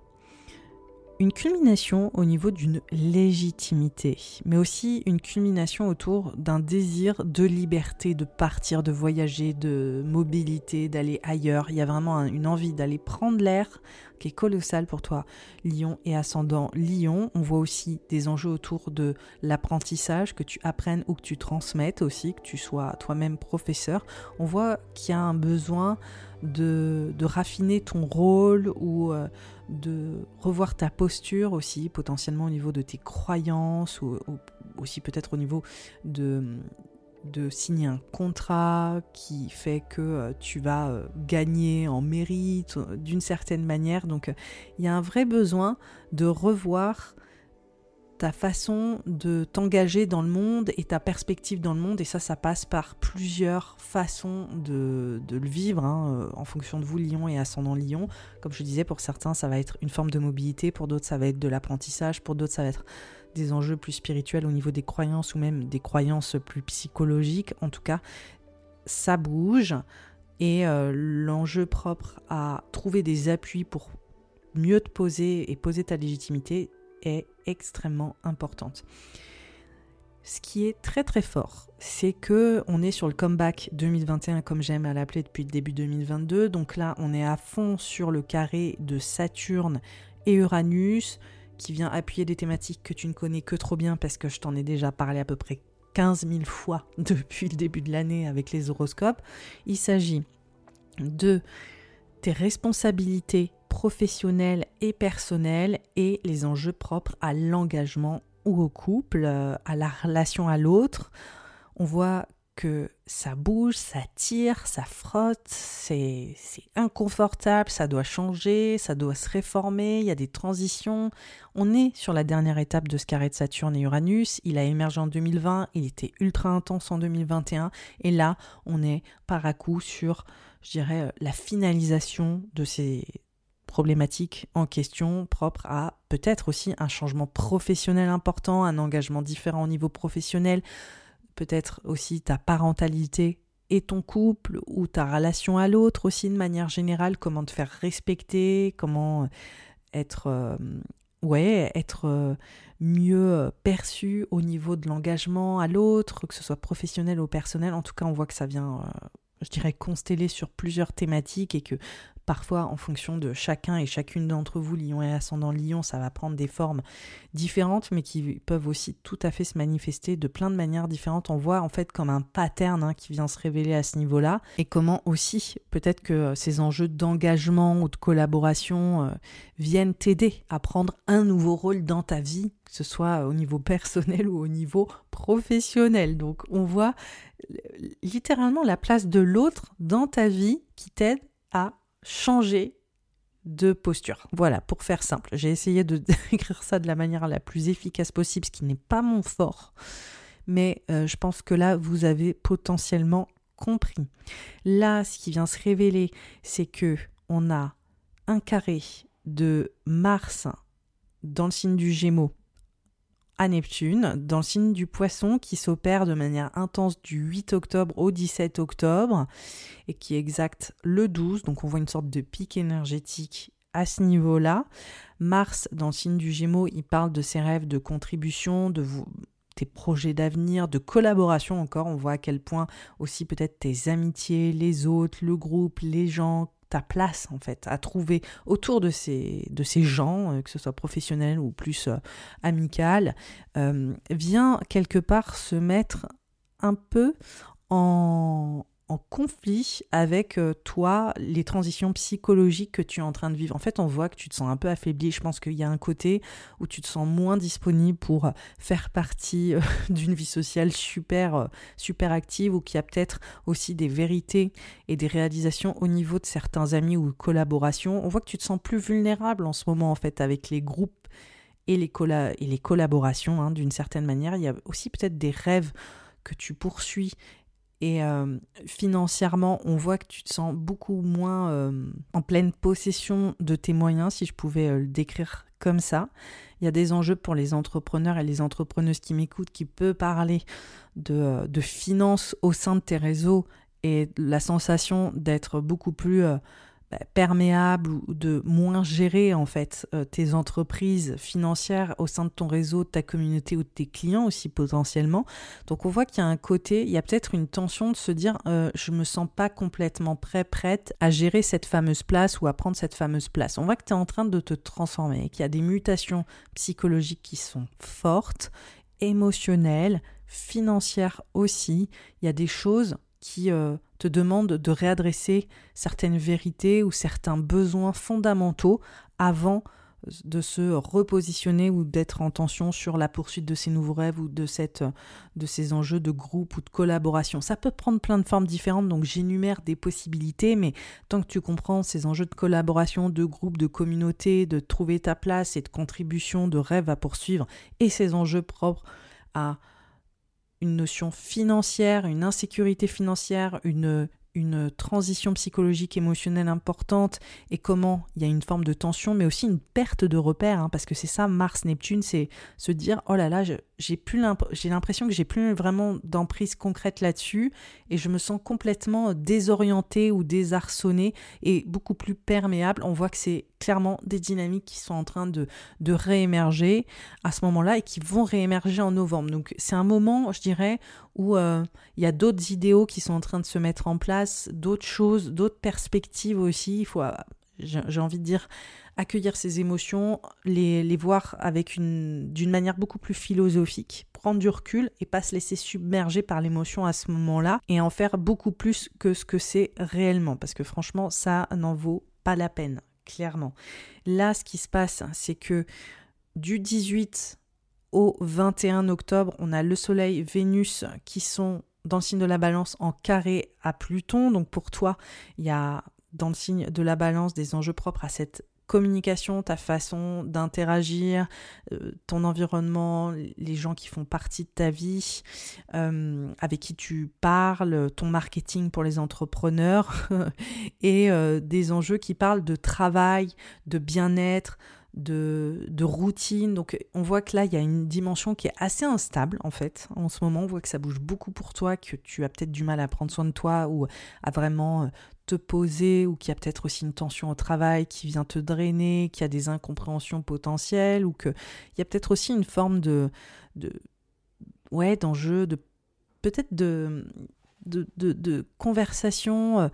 une culmination au niveau d'une légitimité, mais aussi une culmination autour d'un désir de liberté, de partir, de voyager, de mobilité, d'aller ailleurs. Il y a vraiment une envie d'aller prendre l'air qui est colossale pour toi, Lion et ascendant Lion. On voit aussi des enjeux autour de l'apprentissage, que tu apprennes ou que tu transmettes aussi, que tu sois toi-même professeur. On voit qu'il y a un besoin de, raffiner ton rôle ou euh, de revoir ta posture aussi, potentiellement au niveau de tes croyances ou, aussi peut-être au niveau de, signer un contrat qui fait que euh, tu vas euh, gagner en mérite d'une certaine manière. Donc il y a un vrai besoin de revoir ta façon de t'engager dans le monde et ta perspective dans le monde. Et ça, ça passe par plusieurs façons de, le vivre, hein, euh, en fonction de vous, Lion et ascendant Lion. Comme je disais, pour certains, ça va être une forme de mobilité, pour d'autres, ça va être de l'apprentissage, pour d'autres, ça va être des enjeux plus spirituels au niveau des croyances ou même des croyances plus psychologiques. En tout cas, ça bouge. Et euh, l'enjeu propre à trouver des appuis pour mieux te poser et poser ta légitimité est extrêmement importante. Ce qui est très très fort, c'est que on est sur le comeback 2021 comme j'aime à l'appeler depuis le début 2022. Donc là, on est à fond sur le carré de Saturne et Uranus qui vient appuyer des thématiques que tu ne connais que trop bien parce que je t'en ai déjà parlé à peu près 15 000 fois depuis le début de l'année avec les horoscopes. Il s'agit de tes responsabilités professionnels et personnels et les enjeux propres à l'engagement ou au couple, euh, à la relation à l'autre. On voit que ça bouge, ça tire, ça frotte, c'est inconfortable, ça doit changer, ça doit se réformer, il y a des transitions. On est sur la dernière étape de ce carré de Saturne et Uranus, il a émergé en 2020, il était ultra intense en 2021, et là on est par à coup sur, je dirais, euh, la finalisation de ces problématiques en question propres à peut-être aussi un changement professionnel important, un engagement différent au niveau professionnel, peut-être aussi ta parentalité et ton couple ou ta relation à l'autre aussi de manière générale, comment te faire respecter, comment être euh, ouais, être euh, mieux perçu au niveau de l'engagement à l'autre, que ce soit professionnel ou personnel. En tout cas, on voit que ça vient euh, je dirais, consteller sur plusieurs thématiques et que Parfois, en fonction de chacun et chacune d'entre vous, lion et ascendant lion, ça va prendre des formes différentes, mais qui peuvent aussi tout à fait se manifester de plein de manières différentes. On voit en fait comme un pattern hein, qui vient se révéler à ce niveau-là, et comment aussi peut-être que ces enjeux d'engagement ou de collaboration euh, viennent t'aider à prendre un nouveau rôle dans ta vie, que ce soit au niveau personnel ou au niveau professionnel. Donc on voit littéralement la place de l'autre dans ta vie qui t'aide à changer de posture. Voilà, pour faire simple. J'ai essayé de décrire ça de la manière la plus efficace possible, ce qui n'est pas mon fort. Mais euh, je pense que là, vous avez potentiellement compris. Là, ce qui vient se révéler, c'est que on a un carré de Mars dans le signe du Gémeaux Neptune, dans le signe du poisson, qui s'opère de manière intense du 8 octobre au 17 octobre, et qui est exact le 12, donc on voit une sorte de pic énergétique à ce niveau-là. Mars, dans le signe du Gémeaux, il parle de ses rêves de contribution, de vous, tes projets d'avenir, de collaboration encore. On voit à quel point aussi peut-être tes amitiés, les autres, le groupe, les gens ta place en fait à trouver autour de ces, de ces gens, euh, que ce soit professionnel ou plus euh, amical, euh, vient quelque part se mettre un peu en, en conflit avec euh, toi les transitions psychologiques que tu es en train de vivre. En fait, on voit que tu te sens un peu affaibli. Je pense qu'il y a un côté où tu te sens moins disponible pour euh, faire partie euh, d'une vie sociale super, super active ou qu'il y a peut-être aussi des vérités et des réalisations au niveau de certains amis ou collaborations. On voit que tu te sens plus vulnérable en ce moment, en fait, avec les groupes et les, et les collaborations, hein, d'une certaine manière. Il y a aussi peut-être des rêves que tu poursuis et euh, financièrement, on voit que tu te sens beaucoup moins euh, en pleine possession de tes moyens, si je pouvais euh, le décrire comme ça. Il y a des enjeux pour les entrepreneurs et les entrepreneuses qui m'écoutent qui peuvent parler de, finances au sein de tes réseaux et la sensation d'être beaucoup plus perméable ou de moins gérer en fait euh, tes entreprises financières au sein de ton réseau, de ta communauté ou de tes clients aussi potentiellement. Donc on voit qu'il y a un côté, il y a peut-être une tension de se dire euh, je me sens pas complètement prêt, prête à gérer cette fameuse place ou à prendre cette fameuse place. On voit que tu es en train de te transformer, qu'il y a des mutations psychologiques qui sont fortes, émotionnelles, financières aussi. Il y a des choses qui euh, te demande de réadresser certaines vérités ou certains besoins fondamentaux avant de se repositionner ou d'être en tension sur la poursuite de ces nouveaux rêves ou de, ces enjeux de groupe ou de collaboration. Ça peut prendre plein de formes différentes, donc j'énumère des possibilités, mais tant que tu comprends ces enjeux de collaboration, de groupe, de communauté, de trouver ta place et de contribution, de rêve à poursuivre, et ces enjeux propres à une notion financière, une insécurité financière, une, une transition psychologique émotionnelle importante et comment il y a une forme de tension, mais aussi une perte de repère, hein, parce que c'est ça Mars-Neptune, c'est se dire oh là là, j'ai l'impression que j'ai plus vraiment d'emprise concrète là-dessus et je me sens complètement désorienté ou désarçonné et beaucoup plus perméable. On voit que c'est clairement des dynamiques qui sont en train de, de réémerger à ce moment-là et qui vont réémerger en novembre. Donc c'est un moment, je dirais, où euh, il y a d'autres idéaux qui sont en train de se mettre en place, d'autres choses, d'autres perspectives aussi. Il faut, euh, j'ai envie de dire, accueillir ces émotions, les, les voir avec une, d'une manière beaucoup plus philosophique, prendre du recul et pas se laisser submerger par l'émotion à ce moment-là et en faire beaucoup plus que ce que c'est réellement. Parce que franchement, ça n'en vaut pas la peine, clairement. Là, ce qui se passe, c'est que du 18 au 21 octobre, on a le Soleil, Vénus qui sont dans le signe de la balance en carré à Pluton. Donc pour toi, il y a dans le signe de la balance des enjeux propres à cette communication, ta façon d'interagir, euh, ton environnement, les gens qui font partie de ta vie, euh, avec qui tu parles, ton marketing pour les entrepreneurs et euh, des enjeux qui parlent de travail, de bien-être, de, routine. Donc on voit que là, il y a une dimension qui est assez instable en fait. En ce moment, on voit que ça bouge beaucoup pour toi, que tu as peut-être du mal à prendre soin de toi ou à vraiment poser ou qu'il y a peut-être aussi une tension au travail qui vient te drainer, qu'il y a des incompréhensions potentielles ou qu'il y a peut-être aussi une forme de, ouais, d'enjeu, de peut-être de, de, de, conversation euh,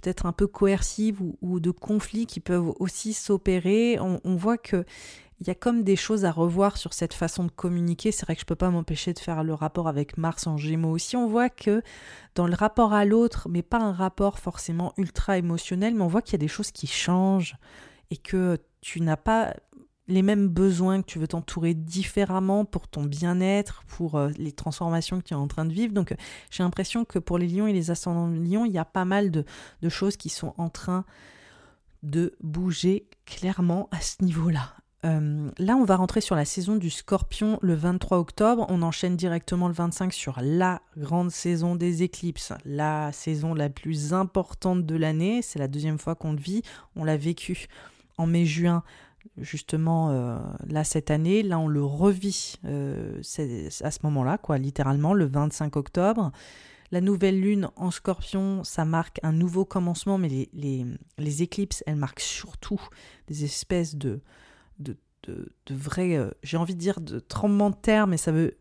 peut-être un peu coercive ou, de conflits qui peuvent aussi s'opérer. On, voit que il y a comme des choses à revoir sur cette façon de communiquer. C'est vrai que je ne peux pas m'empêcher de faire le rapport avec Mars en Gémeaux aussi. On voit que dans le rapport à l'autre, mais pas un rapport forcément ultra émotionnel, mais on voit qu'il y a des choses qui changent et que tu n'as pas les mêmes besoins, que tu veux t'entourer différemment pour ton bien-être, pour euh, les transformations que tu es en train de vivre. Donc j'ai l'impression que pour les lions et les ascendants lions, il y a pas mal de, de choses qui sont en train de bouger clairement à ce niveau-là. Euh, là, on va rentrer sur la saison du scorpion le 23 octobre. On enchaîne directement le 25 sur la grande saison des éclipses, la saison la plus importante de l'année. C'est la deuxième fois qu'on le vit. On l'a vécu en mai-juin, justement, euh, là, cette année. Là, on le revit euh, à ce moment-là, quoi, littéralement, le 25 octobre. La nouvelle lune en scorpion, ça marque un nouveau commencement, mais les, les, les éclipses, elles marquent surtout des espèces de de, de, vrais, euh, j'ai envie de dire de tremblements de terre, mais ça veut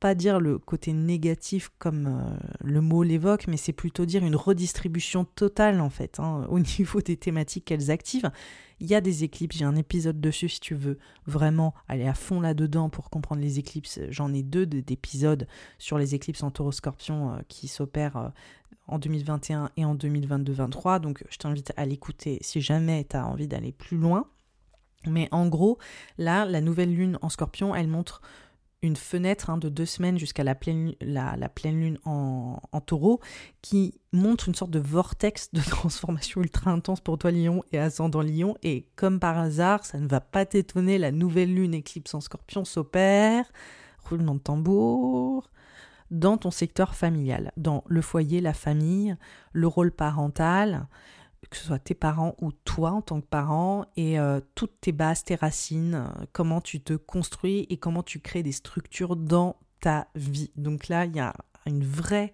pas dire le côté négatif comme euh, le mot l'évoque, mais c'est plutôt dire une redistribution totale en fait, hein, au niveau des thématiques qu'elles activent. Il y a des éclipses, j'ai un épisode dessus si tu veux vraiment aller à fond là-dedans pour comprendre les éclipses. J'en ai deux d'épisodes sur les éclipses en taureau-scorpion euh, qui s'opèrent en 2021 et en 2022-23, donc je t'invite à l'écouter si jamais tu as envie d'aller plus loin. Mais en gros, là, la nouvelle lune en scorpion, elle montre une fenêtre hein, de deux semaines jusqu'à la pleine, lune en, taureau qui montre une sorte de vortex de transformation ultra intense pour toi Lion et ascendant Lion. Et comme par hasard ça ne va pas t'étonner la nouvelle lune éclipse en scorpion s'opère roulement de tambour dans ton secteur familial. Dans le foyer la famille le rôle parental que ce soit tes parents ou toi en tant que parent, et euh, toutes tes bases, tes racines, euh, comment tu te construis et comment tu crées des structures dans ta vie. Donc là, il y a une vraie,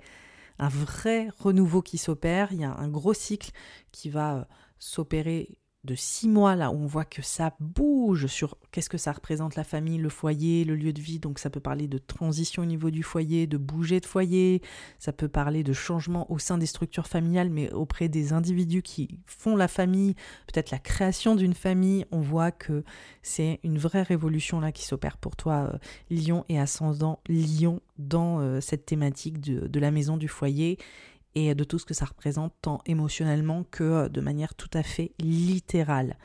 un vrai renouveau qui s'opère, il y a un gros cycle qui va euh, s'opérer de six mois là où on voit que ça bouge sur qu'est-ce que ça représente la famille, le foyer, le lieu de vie. Donc ça peut parler de transition au niveau du foyer, de bouger de foyer, ça peut parler de changement au sein des structures familiales, mais auprès des individus qui font la famille, peut-être la création d'une famille. On voit que c'est une vraie révolution là qui s'opère pour toi, euh, Lion et ascendant Lion dans euh, cette thématique de, de la maison du foyer et de tout ce que ça représente tant émotionnellement que euh, de manière tout à fait littérale.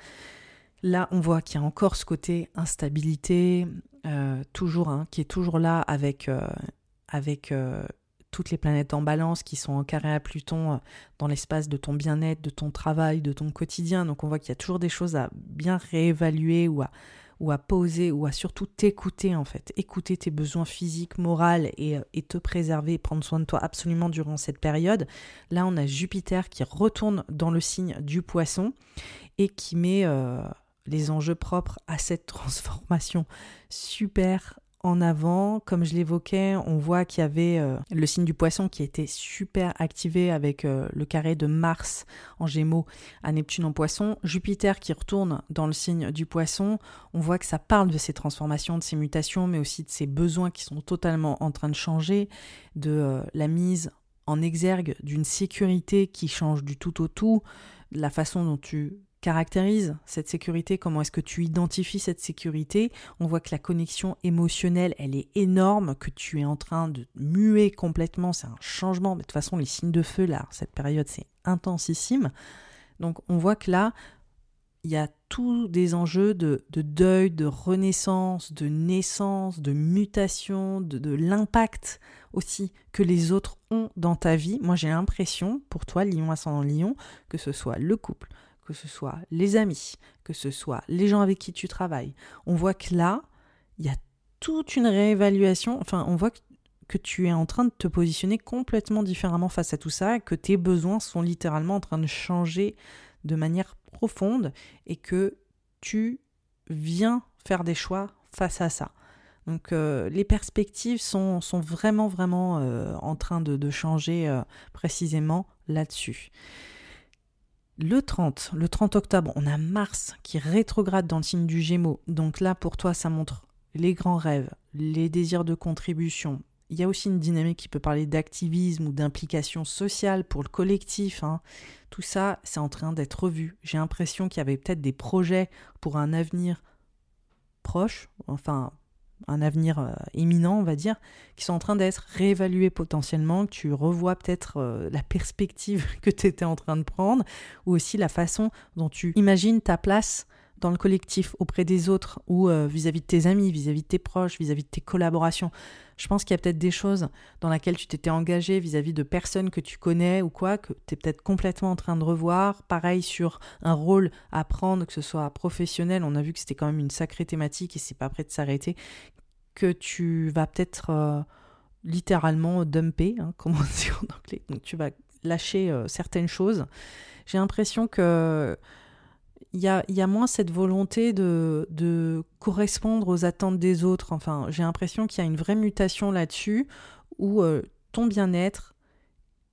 Là, on voit qu'il y a encore ce côté instabilité, euh, toujours, hein, qui est toujours là avec, euh, avec toutes les planètes en balance qui sont en carré à Pluton dans l'espace de ton bien-être, de ton travail, de ton quotidien. Donc on voit qu'il y a toujours des choses à bien réévaluer ou à ou à poser ou à surtout t'écouter en fait, écouter tes besoins physiques, moraux et, et, te préserver, prendre soin de toi absolument durant cette période. Là, on a Jupiter qui retourne dans le signe du poisson et qui met euh, les enjeux propres à cette transformation super en avant. Comme je l'évoquais, on voit qu'il y avait euh, le signe du poisson qui était super activé avec euh, le carré de Mars en gémeaux à Neptune en poisson. Jupiter qui retourne dans le signe du poisson. On voit que ça parle de ces transformations, de ces mutations, mais aussi de ces besoins qui sont totalement en train de changer, de euh, la mise en exergue d'une sécurité qui change du tout au tout, la façon dont tu caractérise cette sécurité, comment est-ce que tu identifies cette sécurité. On voit que la connexion émotionnelle, elle est énorme, que tu es en train de muer complètement, c'est un changement. Mais de toute façon, les signes de feu, là, cette période, c'est intensissime. Donc on voit que là, il y a tous des enjeux de, deuil, de renaissance, de naissance, de mutation, de, l'impact aussi que les autres ont dans ta vie. Moi, j'ai l'impression, pour toi, Lion ascendant Lion, que ce soit le couple, que ce soit les amis, que ce soit les gens avec qui tu travailles. On voit que là, il y a toute une réévaluation. Enfin, on voit que, tu es en train de te positionner complètement différemment face à tout ça, que tes besoins sont littéralement en train de changer de manière profonde et que tu viens faire des choix face à ça. Donc euh, les perspectives sont, sont vraiment vraiment euh, en train de, changer euh, précisément là-dessus. Le 30, le 30 octobre, on a Mars qui rétrograde dans le signe du Gémeaux. Donc là pour toi ça montre les grands rêves, les désirs de contribution, il y a aussi une dynamique qui peut parler d'activisme ou d'implication sociale pour le collectif. Hein. Tout ça, c'est en train d'être revu. J'ai l'impression qu'il y avait peut-être des projets pour un avenir proche, enfin un avenir euh, éminent, on va dire, qui sont en train d'être réévalués potentiellement, que tu revois peut-être euh, la perspective que tu étais en train de prendre, ou aussi la façon dont tu imagines ta place dans le collectif, auprès des autres, ou euh, vis-à-vis de tes amis, vis-à-vis de tes proches, vis-à-vis de tes collaborations. Je pense qu'il y a peut-être des choses dans lesquelles tu t'étais engagé vis-à-vis de personnes que tu connais ou quoi, que tu es peut-être complètement en train de revoir. Pareil sur un rôle à prendre, que ce soit professionnel, on a vu que c'était quand même une sacrée thématique et c'est pas prêt de s'arrêter, que tu vas peut-être euh, littéralement dumper, hein, comme on dit en anglais. Donc tu vas lâcher euh, certaines choses. J'ai l'impression que il y a, moins cette volonté de, de, correspondre aux attentes des autres. Enfin, j'ai l'impression qu'il y a une vraie mutation là-dessus où euh, ton bien-être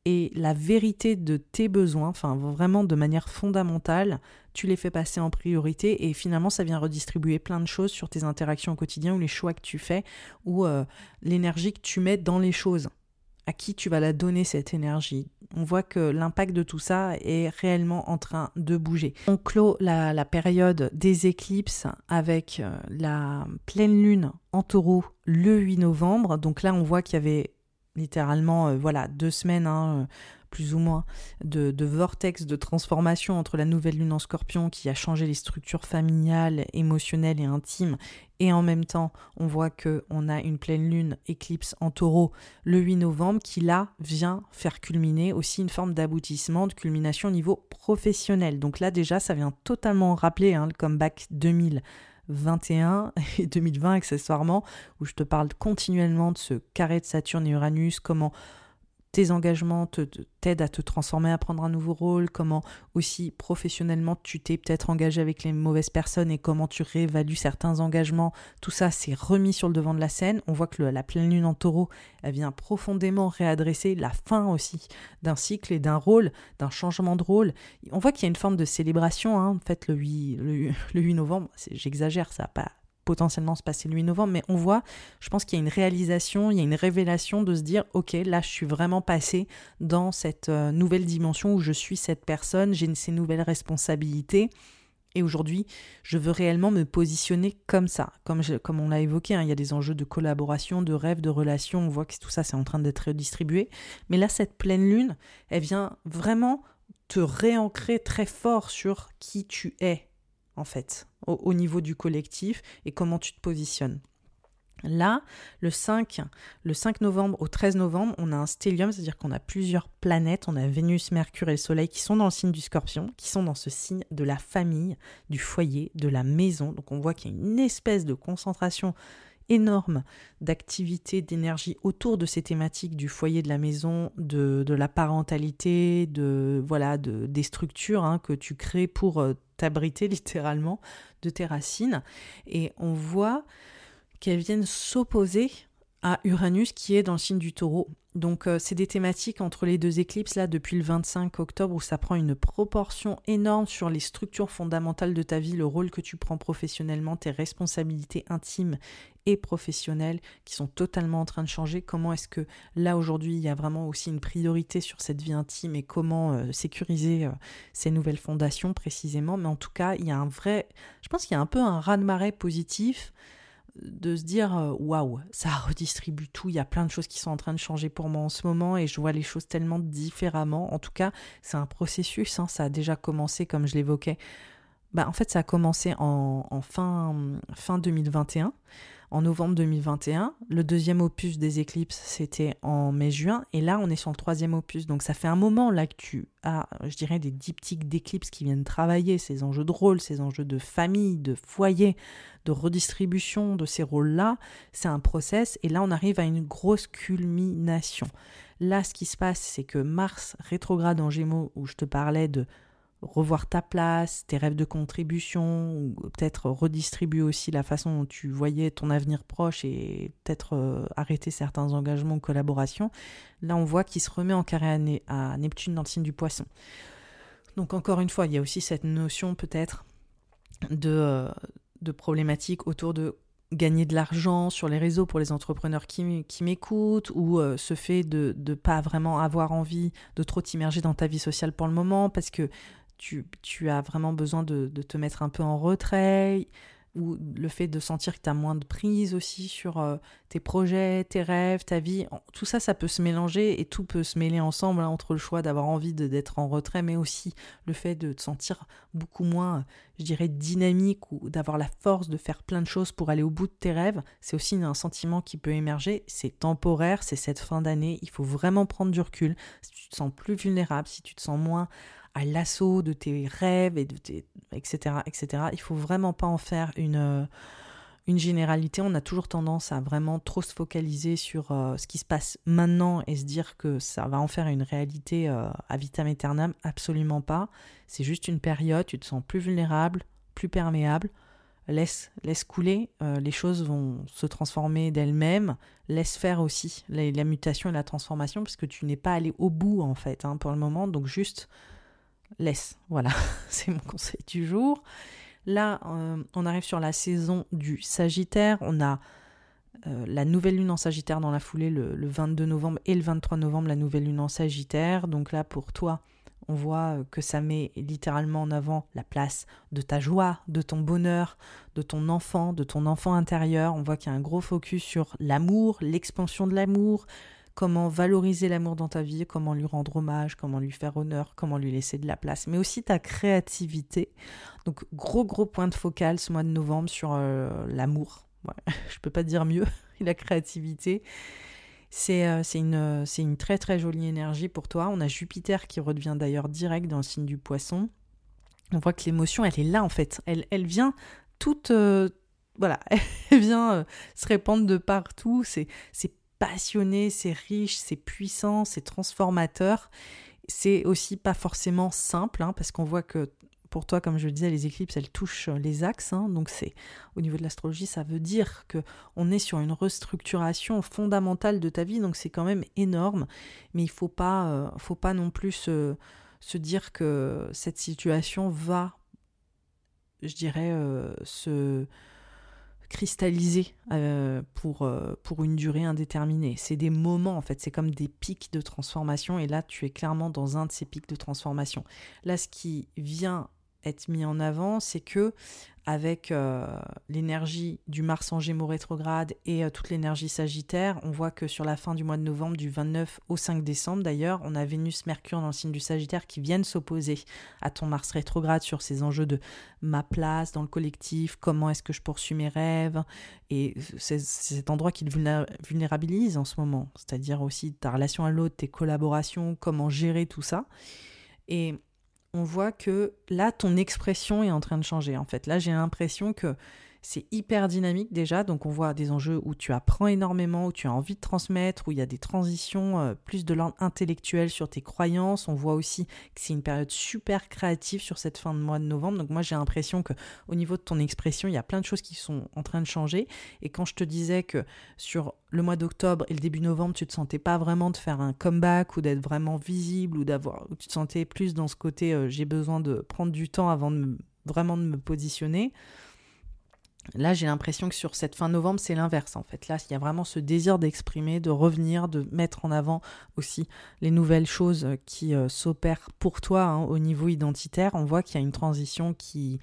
et la vérité de tes besoins, enfin vraiment de manière fondamentale, tu les fais passer en priorité et finalement ça vient redistribuer plein de choses sur tes interactions au quotidien ou les choix que tu fais ou euh, l'énergie que tu mets dans les choses à qui tu vas la donner cette énergie. On voit que l'impact de tout ça est réellement en train de bouger. On clôt la, période des éclipses avec euh, la pleine lune en taureau le 8 novembre. Donc là, on voit qu'il y avait littéralement euh, voilà deux semaines hein, plus ou moins, de, vortex de transformation entre la nouvelle lune en scorpion qui a changé les structures familiales, émotionnelles et intimes, et en même temps, on voit que on a une pleine lune éclipse en taureau le 8 novembre qui là vient faire culminer aussi une forme d'aboutissement, de culmination au niveau professionnel. Donc là déjà, ça vient totalement rappeler hein, le comeback 2021 et 2020 accessoirement, où je te parle continuellement de ce carré de Saturne et Uranus, comment tes engagements t'aident à te transformer, à prendre un nouveau rôle, comment aussi professionnellement tu t'es peut-être engagé avec les mauvaises personnes et comment tu réévalues certains engagements. Tout ça, c'est remis sur le devant de la scène. On voit que la pleine lune en taureau, elle vient profondément réadresser la fin aussi d'un cycle et d'un rôle, d'un changement de rôle. On voit qu'il y a une forme de célébration, hein. en fait, le 8, le, le 8 novembre, j'exagère, ça n'a pas potentiellement se passer le 8 novembre, mais on voit, je pense qu'il y a une réalisation, il y a une révélation de se dire, ok, là je suis vraiment passé dans cette euh, nouvelle dimension où je suis cette personne, j'ai ces nouvelles responsabilités. Et aujourd'hui, je veux réellement me positionner comme ça. Comme, comme on l'a évoqué, hein, il y a des enjeux de collaboration, de rêve, de relation. On voit que tout ça, c'est en train d'être redistribué. Mais là, cette pleine lune, elle vient vraiment te réancrer très fort sur qui tu es en fait, au, niveau du collectif et comment tu te positionnes. Là, le 5, le 5 novembre au 13 novembre, on a un stellium, c'est-à-dire qu'on a plusieurs planètes, on a Vénus, Mercure et le Soleil qui sont dans le signe du scorpion, qui sont dans ce signe de la famille, du foyer, de la maison. Donc on voit qu'il y a une espèce de concentration énorme d'activités, d'énergie autour de ces thématiques du foyer de la maison, de, la parentalité, de voilà, de, des structures hein, que tu crées pour euh, t'abriter littéralement de tes racines. Et on voit qu'elles viennent s'opposer à Uranus qui est dans le signe du taureau. Donc euh, c'est des thématiques entre les deux éclipses là depuis le 25 octobre où ça prend une proportion énorme sur les structures fondamentales de ta vie, le rôle que tu prends professionnellement, tes responsabilités intimes et professionnelles qui sont totalement en train de changer. Comment est-ce que là aujourd'hui il y a vraiment aussi une priorité sur cette vie intime et comment euh, sécuriser euh, ces nouvelles fondations précisément. Mais en tout cas il y a un vrai, je pense qu'il y a un peu un raz-de-marée positif de se dire euh, waouh, ça redistribue tout, il y a plein de choses qui sont en train de changer pour moi en ce moment et je vois les choses tellement différemment. En tout cas, c'est un processus, hein, ça a déjà commencé comme je l'évoquais bah, en fait, ça a commencé en, en fin, fin 2021 en novembre 2021. Le deuxième opus des éclipses, c'était en mai-juin. Et là, on est sur le troisième opus. Donc ça fait un moment là que tu as, je dirais, des diptyques d'éclipses qui viennent travailler ces enjeux de rôle, ces enjeux de famille, de foyer, de redistribution de ces rôles-là. C'est un process. Et là, on arrive à une grosse culmination. Là, ce qui se passe, c'est que Mars rétrograde en Gémeaux, où je te parlais de revoir ta place, tes rêves de contribution, ou peut-être redistribuer aussi la façon dont tu voyais ton avenir proche et peut-être euh, arrêter certains engagements ou collaborations. Là, on voit qu'il se remet en carré à, Neptune dans le signe du poisson. Donc encore une fois, il y a aussi cette notion peut-être de, euh, problématique autour de gagner de l'argent sur les réseaux pour les entrepreneurs qui, qui m'écoutent ou euh, ce fait de ne pas vraiment avoir envie de trop t'immerger dans ta vie sociale pour le moment parce que tu, as vraiment besoin de, te mettre un peu en retrait, ou le fait de sentir que tu as moins de prise aussi sur euh, tes projets, tes rêves, ta vie, tout ça, ça peut se mélanger et tout peut se mêler ensemble hein, entre le choix d'avoir envie d'être en retrait, mais aussi le fait de te sentir beaucoup moins, je dirais, dynamique ou d'avoir la force de faire plein de choses pour aller au bout de tes rêves. C'est aussi un sentiment qui peut émerger. C'est temporaire, c'est cette fin d'année. Il faut vraiment prendre du recul. Si tu te sens plus vulnérable, si tu te sens moins à l'assaut de tes rêves, et de tes, etc., etc. Il faut vraiment pas en faire une, euh, une généralité. On a toujours tendance à vraiment trop se focaliser sur euh, ce qui se passe maintenant et se dire que ça va en faire une réalité euh, à vitam aeternam. Absolument pas. C'est juste une période, tu te sens plus vulnérable, plus perméable. Laisse, laisse couler, les choses vont se transformer d'elles-mêmes. Laisse faire aussi la, mutation et la transformation, puisque tu n'es pas allé au bout en fait hein, pour le moment. Donc juste laisse. Voilà, c'est mon conseil du jour. Là, euh, on arrive sur la saison du Sagittaire. On a euh, la nouvelle lune en Sagittaire dans la foulée le, 22 novembre et le 23 novembre, la nouvelle lune en Sagittaire. Donc là, pour toi, on voit que ça met littéralement en avant la place de ta joie, de ton bonheur, de ton enfant, de ton enfant intérieur. On voit qu'il y a un gros focus sur l'amour, l'expansion de l'amour, comment valoriser l'amour dans ta vie, comment lui rendre hommage, comment lui faire honneur, comment lui laisser de la place, mais aussi ta créativité. Donc gros gros point de focal ce mois de novembre sur euh, l'amour. Ouais, je peux pas dire mieux, la créativité. C'est euh, une, une très très jolie énergie pour toi. On a Jupiter qui redevient d'ailleurs direct dans le signe du poisson. On voit que l'émotion, elle est là en fait. Elle, elle vient toute... Euh, voilà, elle vient se répandre de partout. C'est passionné, c'est riche, c'est puissant, c'est transformateur. C'est aussi pas forcément simple, hein, parce qu'on voit que pour toi, comme je le disais, les éclipses, elles touchent les axes. Hein. donc c'est au niveau de l'astrologie, ça veut dire que on est sur une restructuration fondamentale de ta vie. Donc c'est quand même énorme. Mais il faut pas, euh, faut pas non plus se, dire que cette situation va, je dirais, euh, se cristallisé euh, pour, euh, pour une durée indéterminée. C'est des moments en fait, c'est comme des pics de transformation et là tu es clairement dans un de ces pics de transformation. Là ce qui vient être mis en avant, c'est que avec euh, l'énergie du Mars en Gémeaux rétrograde et euh, toute l'énergie Sagittaire, on voit que sur la fin du mois de novembre, du 29 au 5 décembre d'ailleurs, on a Vénus-Mercure dans le signe du Sagittaire qui viennent s'opposer à ton Mars rétrograde sur ces enjeux de ma place dans le collectif, comment est-ce que je poursuis mes rêves, et c'est cet endroit qui te vulnérabilise en ce moment, c'est-à-dire aussi ta relation à l'autre, tes collaborations, comment gérer tout ça. Et on voit que là, ton expression est en train de changer. En fait, là, j'ai l'impression que c'est hyper dynamique déjà, donc on voit des enjeux où tu apprends énormément, où tu as envie de transmettre, où il y a des transitions euh, plus de l'ordre intellectuel sur tes croyances. On voit aussi que c'est une période super créative sur cette fin de mois de novembre. Donc moi j'ai l'impression que au niveau de ton expression, il y a plein de choses qui sont en train de changer. Et quand je te disais que sur le mois d'octobre et le début novembre, tu te sentais pas vraiment de faire un comeback ou d'être vraiment visible ou d'avoir, tu te sentais plus dans ce côté euh, j'ai besoin de prendre du temps avant de vraiment de me positionner. Là, j'ai l'impression que sur cette fin novembre, c'est l'inverse en fait. Là, il y a vraiment ce désir d'exprimer, de revenir, de mettre en avant aussi les nouvelles choses qui euh, s'opèrent pour toi hein, au niveau identitaire. On voit qu'il y a une transition qui,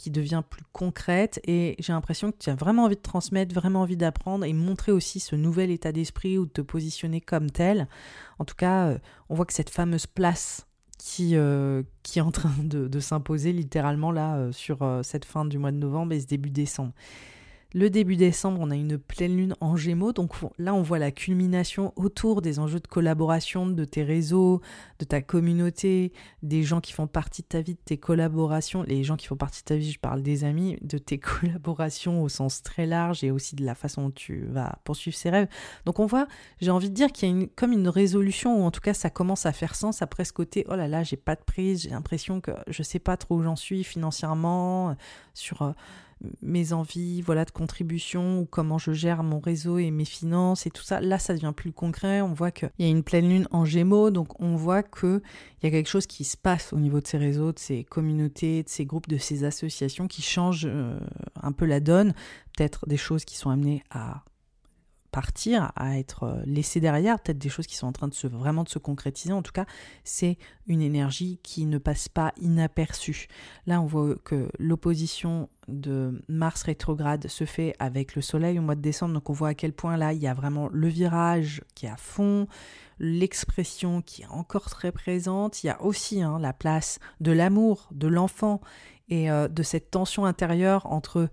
qui devient plus concrète et j'ai l'impression que tu as vraiment envie de transmettre, vraiment envie d'apprendre et montrer aussi ce nouvel état d'esprit ou de te positionner comme tel. En tout cas, euh, on voit que cette fameuse place qui, qui est en train de, de s'imposer littéralement là sur cette fin du mois de novembre et ce début décembre. Le début décembre, on a une pleine lune en gémeaux, donc là on voit la culmination autour des enjeux de collaboration de tes réseaux, de ta communauté, des gens qui font partie de ta vie, de tes collaborations, les gens qui font partie de ta vie, je parle des amis, de tes collaborations au sens très large et aussi de la façon dont tu vas poursuivre ces rêves. Donc on voit, j'ai envie de dire qu'il y a une, comme une résolution, ou en tout cas ça commence à faire sens après ce côté, oh là là, j'ai pas de prise, j'ai l'impression que je sais pas trop où j'en suis financièrement, sur... Euh, mes envies, voilà, de contribution ou comment je gère mon réseau et mes finances et tout ça. Là, ça devient plus concret. On voit qu'il y a une pleine lune en Gémeaux, donc on voit qu'il y a quelque chose qui se passe au niveau de ces réseaux, de ces communautés, de ces groupes, de ces associations qui changent euh, un peu la donne. Peut-être des choses qui sont amenées à partir, à être euh, laissé derrière, peut-être des choses qui sont en train de se vraiment de se concrétiser. En tout cas, c'est une énergie qui ne passe pas inaperçue. Là, on voit que l'opposition de Mars rétrograde se fait avec le Soleil au mois de décembre, donc on voit à quel point là, il y a vraiment le virage qui est à fond, l'expression qui est encore très présente. Il y a aussi hein, la place de l'amour, de l'enfant et euh, de cette tension intérieure entre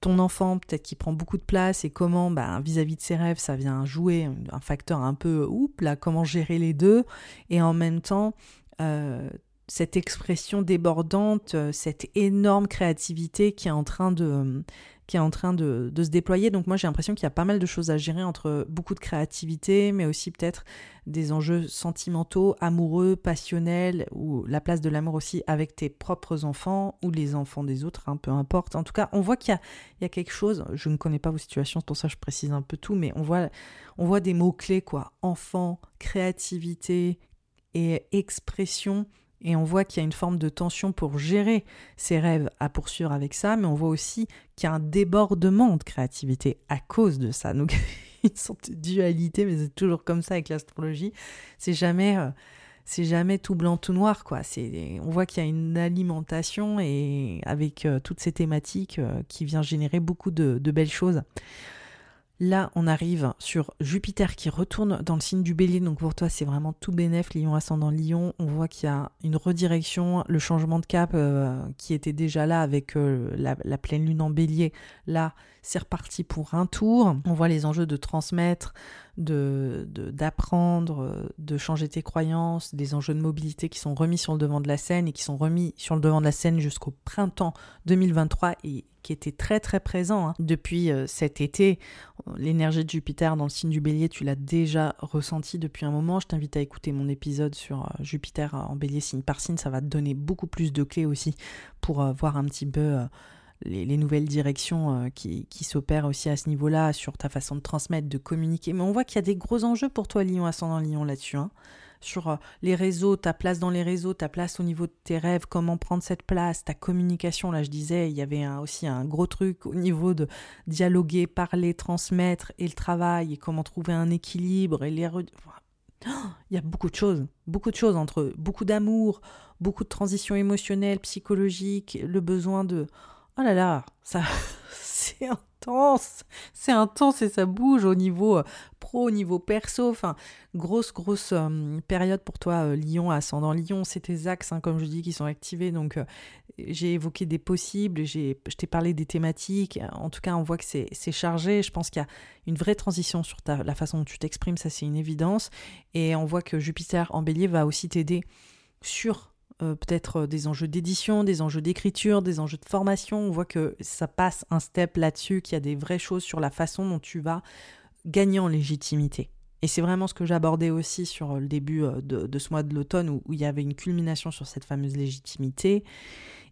ton enfant peut-être qui prend beaucoup de place et comment bah, vis-à-vis de ses rêves ça vient jouer un facteur un peu oups là comment gérer les deux et en même temps euh, cette expression débordante euh, cette énorme créativité qui est en train de qui est en train de, se déployer. Donc moi j'ai l'impression qu'il y a pas mal de choses à gérer entre beaucoup de créativité, mais aussi peut-être des enjeux sentimentaux, amoureux, passionnels, ou la place de l'amour aussi avec tes propres enfants ou les enfants des autres, hein, peu importe. En tout cas, on voit qu'il y, a, quelque chose, je ne connais pas vos situations, pour ça je précise un peu tout, mais on voit, on voit des mots-clés, quoi. Enfant, créativité et expression et on voit qu'il y a une forme de tension pour gérer ses rêves à poursuivre avec ça, mais on voit aussi qu'il y a un débordement de créativité à cause de ça. Donc une sorte de dualité, mais c'est toujours comme ça avec l'astrologie. C'est jamais, euh, c'est jamais tout blanc, tout noir, quoi. C'est, on voit qu'il y a une alimentation et avec euh, toutes ces thématiques euh, qui vient générer beaucoup de, de belles choses. Là, on arrive sur Jupiter qui retourne dans le signe du bélier. Donc pour toi, c'est vraiment tout bénef, Lion ascendant Lion. On voit qu'il y a une redirection, le changement de cap euh, qui était déjà là avec euh, la, pleine lune en bélier. Là, c'est reparti pour un tour. On voit les enjeux de transmettre, de d'apprendre, de, changer tes croyances, des enjeux de mobilité qui sont remis sur le devant de la scène et qui sont remis sur le devant de la scène jusqu'au printemps 2023 et qui était très très présent hein. depuis euh, cet été. L'énergie de Jupiter dans le signe du bélier, tu l'as déjà ressenti depuis un moment. Je t'invite à écouter mon épisode sur euh, Jupiter en bélier signe par signe. Ça va te donner beaucoup plus de clés aussi pour euh, voir un petit peu les, nouvelles directions qui, qui s'opèrent aussi à ce niveau-là sur ta façon de transmettre, de communiquer. Mais on voit qu'il y a des gros enjeux pour toi, Lion, ascendant Lion là-dessus. Hein sur euh, les réseaux, ta place dans les réseaux, ta place au niveau de tes rêves, comment prendre cette place, ta communication. Là, je disais, il y avait aussi un gros truc au niveau de dialoguer, parler, transmettre et le travail et comment trouver un équilibre et les. Il y a beaucoup de choses, beaucoup de choses entre beaucoup d'amour, beaucoup de transition émotionnelle, psychologique, le besoin de. Oh là là, ça, c'est intense, c'est intense et ça bouge au niveau euh, pro, au niveau perso. Enfin, grosse, grosse euh, période pour toi, euh, Lyon, ascendant Lyon. C'est tes axes, hein, comme je dis, qui sont activés. Donc, j'ai évoqué des possibles, je t'ai parlé des thématiques. En tout cas, on voit que c'est chargé. Je pense qu'il y a une vraie transition sur la façon dont tu t'exprimes, ça c'est une évidence. Et on voit que Jupiter en bélier va aussi t'aider sur euh, peut-être euh, des enjeux d'édition, des enjeux d'écriture, des enjeux de formation. On voit que ça passe un step là-dessus, qu'il y a des vraies choses sur la façon dont tu vas gagner en légitimité. Et c'est vraiment ce que j'abordais aussi sur euh, le début de, ce mois de l'automne, où, il y avait une culmination sur cette fameuse légitimité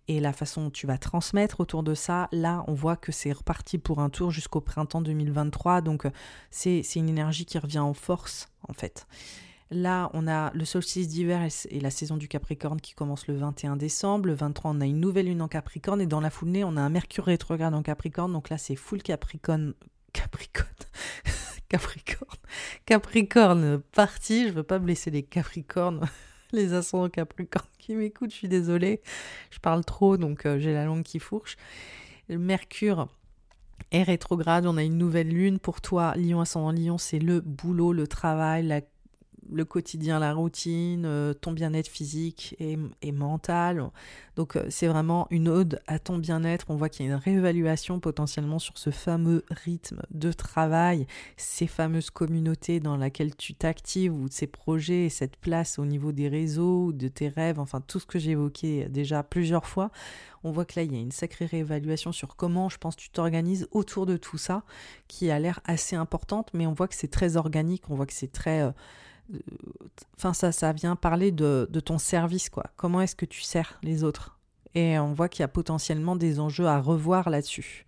et la façon dont tu vas transmettre autour de ça. Là, on voit que c'est reparti pour un tour jusqu'au printemps 2023. Donc, c'est une énergie qui revient en force, en fait. Là, on a le solstice d'hiver et la saison du Capricorne qui commence le 21 décembre. Le 23, on a une nouvelle lune en Capricorne. Et dans la foulée, on a un Mercure rétrograde en Capricorne. Donc là, c'est full Capricorne. Capricorne. Capricorne. Capricorne parti. Je veux pas blesser les Capricornes. les ascendants Capricorne qui m'écoutent. Je suis désolée. Je parle trop, donc euh, j'ai la langue qui fourche. Le Mercure est rétrograde. On a une nouvelle lune. Pour toi, Lion ascendant Lion, c'est le boulot, le travail, la le quotidien, la routine, euh, ton bien-être physique et, mental. Donc euh, c'est vraiment une ode à ton bien-être. On voit qu'il y a une réévaluation potentiellement sur ce fameux rythme de travail, ces fameuses communautés dans lesquelles tu t'actives ou ces projets, cette place au niveau des réseaux, de tes rêves, enfin tout ce que évoqué déjà plusieurs fois. On voit que là, il y a une sacrée réévaluation sur comment, je pense, tu t'organises autour de tout ça, qui a l'air assez importante, mais on voit que c'est très organique, on voit que c'est très... Euh, enfin ça, ça vient parler de, ton service, quoi. Comment est-ce que tu sers les autres? Et on voit qu'il y a potentiellement des enjeux à revoir là-dessus.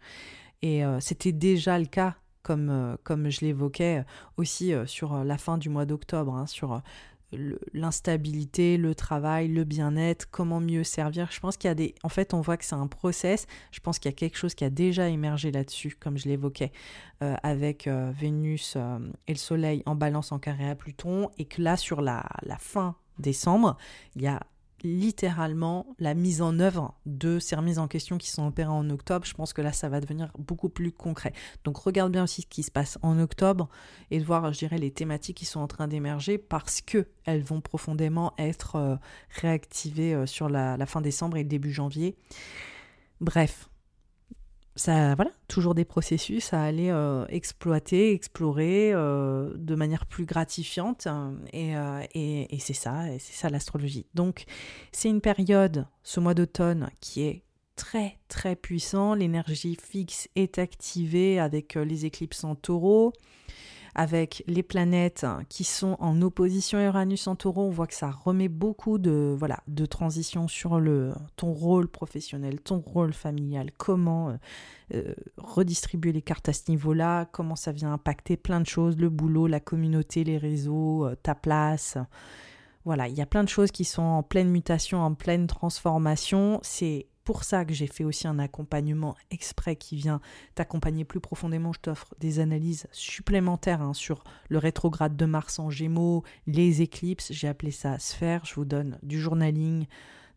Et euh, c'était déjà le cas, comme, euh, comme je l'évoquais aussi euh, sur la fin du mois d'octobre, hein, sur l'instabilité, le travail, le bien-être, comment mieux servir. Je pense qu'il y a des... En fait, on voit que c'est un process. Je pense qu'il y a quelque chose qui a déjà émergé là-dessus, comme je l'évoquais. Euh, avec euh, Vénus euh, et le Soleil en balance en carré à Pluton, et que là, sur la, la fin décembre, il y a littéralement la mise en œuvre de ces remises en question qui sont opérées en octobre. Je pense que là, ça va devenir beaucoup plus concret. Donc regarde bien aussi ce qui se passe en octobre et de voir, je dirais, les thématiques qui sont en train d'émerger parce que elles vont profondément être réactivées sur la, la, fin décembre et le début janvier. Bref, ça, voilà, toujours des processus à aller euh, exploiter, explorer euh, de manière plus gratifiante. Hein, euh, et, et c'est ça, c'est ça l'astrologie. Donc, c'est une période, ce mois d'automne, qui est très très puissant. L'énergie fixe est activée avec les éclipses en taureau avec les planètes qui sont en opposition Uranus en taureau, on voit que ça remet beaucoup de, voilà, de transition sur le, ton rôle professionnel, ton rôle familial, comment euh, euh, redistribuer les cartes à ce niveau-là, comment ça vient impacter plein de choses, le boulot, la communauté, les réseaux, euh, ta place. Voilà, il y a plein de choses qui sont en pleine mutation, en pleine transformation. C'est pour ça que j'ai fait aussi un accompagnement exprès qui vient t'accompagner plus profondément. Je t'offre des analyses supplémentaires hein, sur le rétrograde de Mars en Gémeaux, les éclipses. J'ai appelé ça sphère. Je vous donne du journaling,